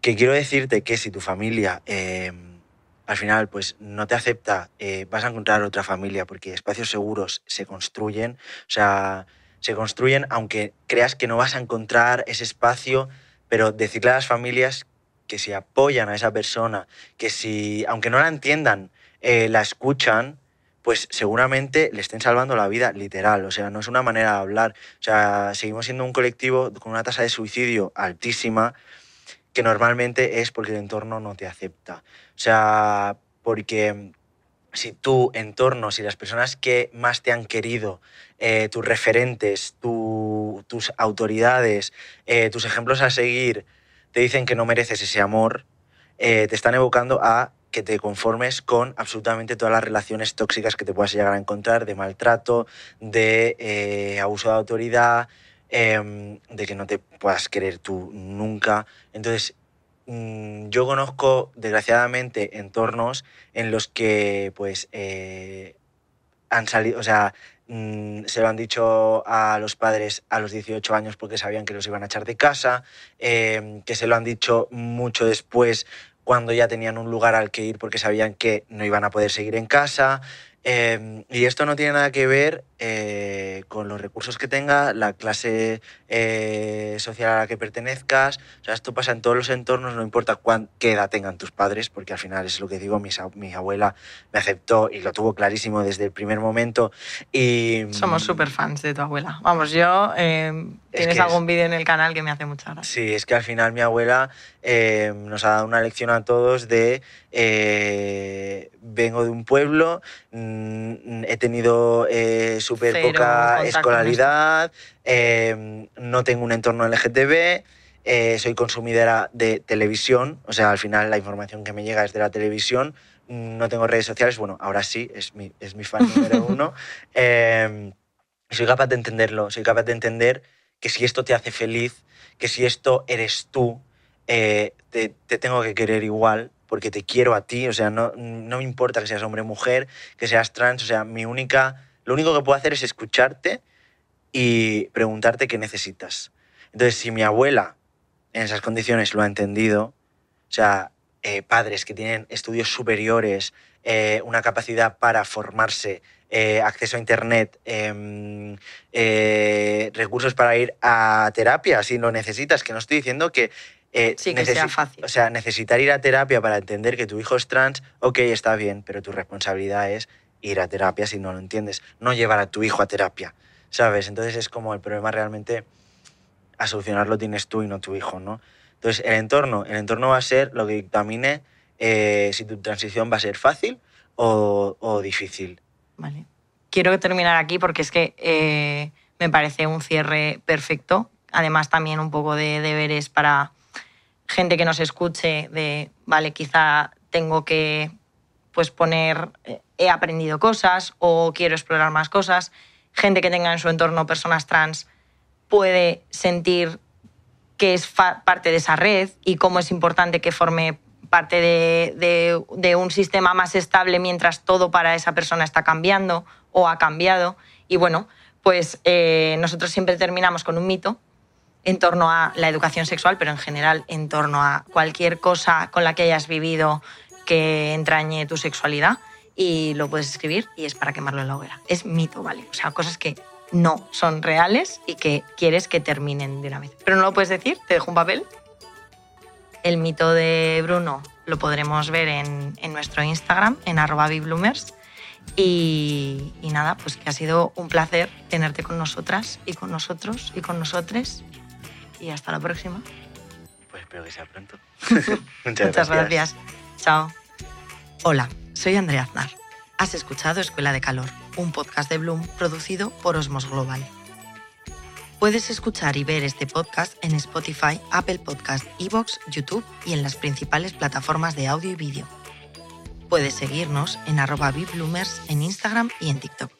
que quiero decirte que si tu familia eh, al final pues no te acepta, eh, vas a encontrar otra familia porque espacios seguros se construyen, o sea, se construyen aunque creas que no vas a encontrar ese espacio, pero decirle a las familias que si apoyan a esa persona, que si, aunque no la entiendan, eh, la escuchan, pues seguramente le estén salvando la vida literal. O sea, no es una manera de hablar. O sea, seguimos siendo un colectivo con una tasa de suicidio altísima que normalmente es porque el entorno no te acepta. O sea, porque si tu entorno, si las personas que más te han querido, eh, tus referentes, tus autoridades, eh, tus ejemplos a seguir, te dicen que no mereces ese amor, eh, te están evocando a que te conformes con absolutamente todas las relaciones tóxicas que te puedas llegar a encontrar, de maltrato, de eh, abuso de autoridad, em, de que no te puedas querer tú nunca. Entonces, mm, yo conozco, desgraciadamente, entornos en los que, pues, eh, han salido, o sea, mm, se lo han dicho a los padres a los 18 años porque sabían que los iban a echar de casa, em, que se lo han dicho mucho después cuando ya tenían un lugar al que ir porque sabían que no iban a poder seguir en casa. Em, y esto no tiene nada que ver eh, con los recursos que tenga, la clase eh, social a la que pertenezcas. O sea, esto pasa en todos los entornos, no importa cuán, qué edad tengan tus padres, porque al final es lo que digo, mi, mi abuela me aceptó y lo tuvo clarísimo desde el primer momento. Y, Somos súper fans de tu abuela. Vamos, yo... Em, tienes algún vídeo en el canal que me hace mucha gracia. Sí, es que al final mi abuela em, nos ha dado una lección a todos de eh, vengo de un pueblo, mm, he tenido eh, súper poca escolaridad, eh, no tengo un entorno LGTB, soy consumidora de televisión, o sea, al final la información que me llega es de la televisión, no tengo redes sociales, bueno, ahora sí, es mi, es mi fan número uno. Em, soy capaz de entenderlo, soy capaz de entender que si esto te hace feliz, que si esto eres tú, te, te tengo que querer igual, porque te quiero a ti, o sea, no, no me importa que seas hombre o mujer, que seas trans, o sea, mi única, lo único que puedo hacer es escucharte y preguntarte qué necesitas. Entonces, si mi abuela en esas condiciones lo ha entendido, o sea, eh, padres que tienen estudios superiores, eh, una capacidad para formarse, eh, acceso a Internet, em, recursos para ir a terapia si lo necesitas, que no estoy diciendo que eh, sí, que sea fácil. O sea, necesitar ir a terapia para entender que tu hijo es trans, ok, está bien, pero tu responsabilidad es ir a terapia si no lo entiendes, no llevar a tu hijo a terapia, ¿sabes? Entonces es como el problema realmente a solucionarlo tienes tú y no tu hijo, ¿no? Entonces el entorno, el entorno va a ser lo que dictamine eh, si tu transición va a ser fácil o, difícil. Vale. Quiero terminar aquí porque es que eh, me parece un cierre perfecto. Además también un poco de deberes para gente que nos escuche de, vale, quizá tengo que pues poner, eh, he aprendido cosas o quiero explorar más cosas. Gente que tenga en su entorno personas trans puede sentir que es parte de esa red y cómo es importante que forme parte de, un sistema más estable mientras todo para esa persona está cambiando o ha cambiado. Y bueno, pues eh, nosotros siempre terminamos con un mito en torno a la educación sexual, pero en general en torno a cualquier cosa con la que hayas vivido que entrañe tu sexualidad y lo puedes escribir y es para quemarlo en la hoguera. Es mito, ¿vale? O sea, cosas que no son reales y que quieres que terminen de una vez. Pero no lo puedes decir, te dejo un papel. El mito de Bruno lo podremos ver en, nuestro Instagram, en arroba. Y, y, nada, pues que ha sido un placer tenerte con nosotras y con nosotros y con nosotres y hasta la próxima. Pues espero que sea pronto. Muchas, gracias. Chao. Hola, soy Andrea Aznar. Has escuchado Escuela de Calor, un podcast de Bloom producido por Osmos Global. Puedes escuchar y ver este podcast en Spotify, Apple Podcast, Evox, YouTube y en las principales plataformas de audio y vídeo. Puedes seguirnos en arroba en Instagram y en TikTok.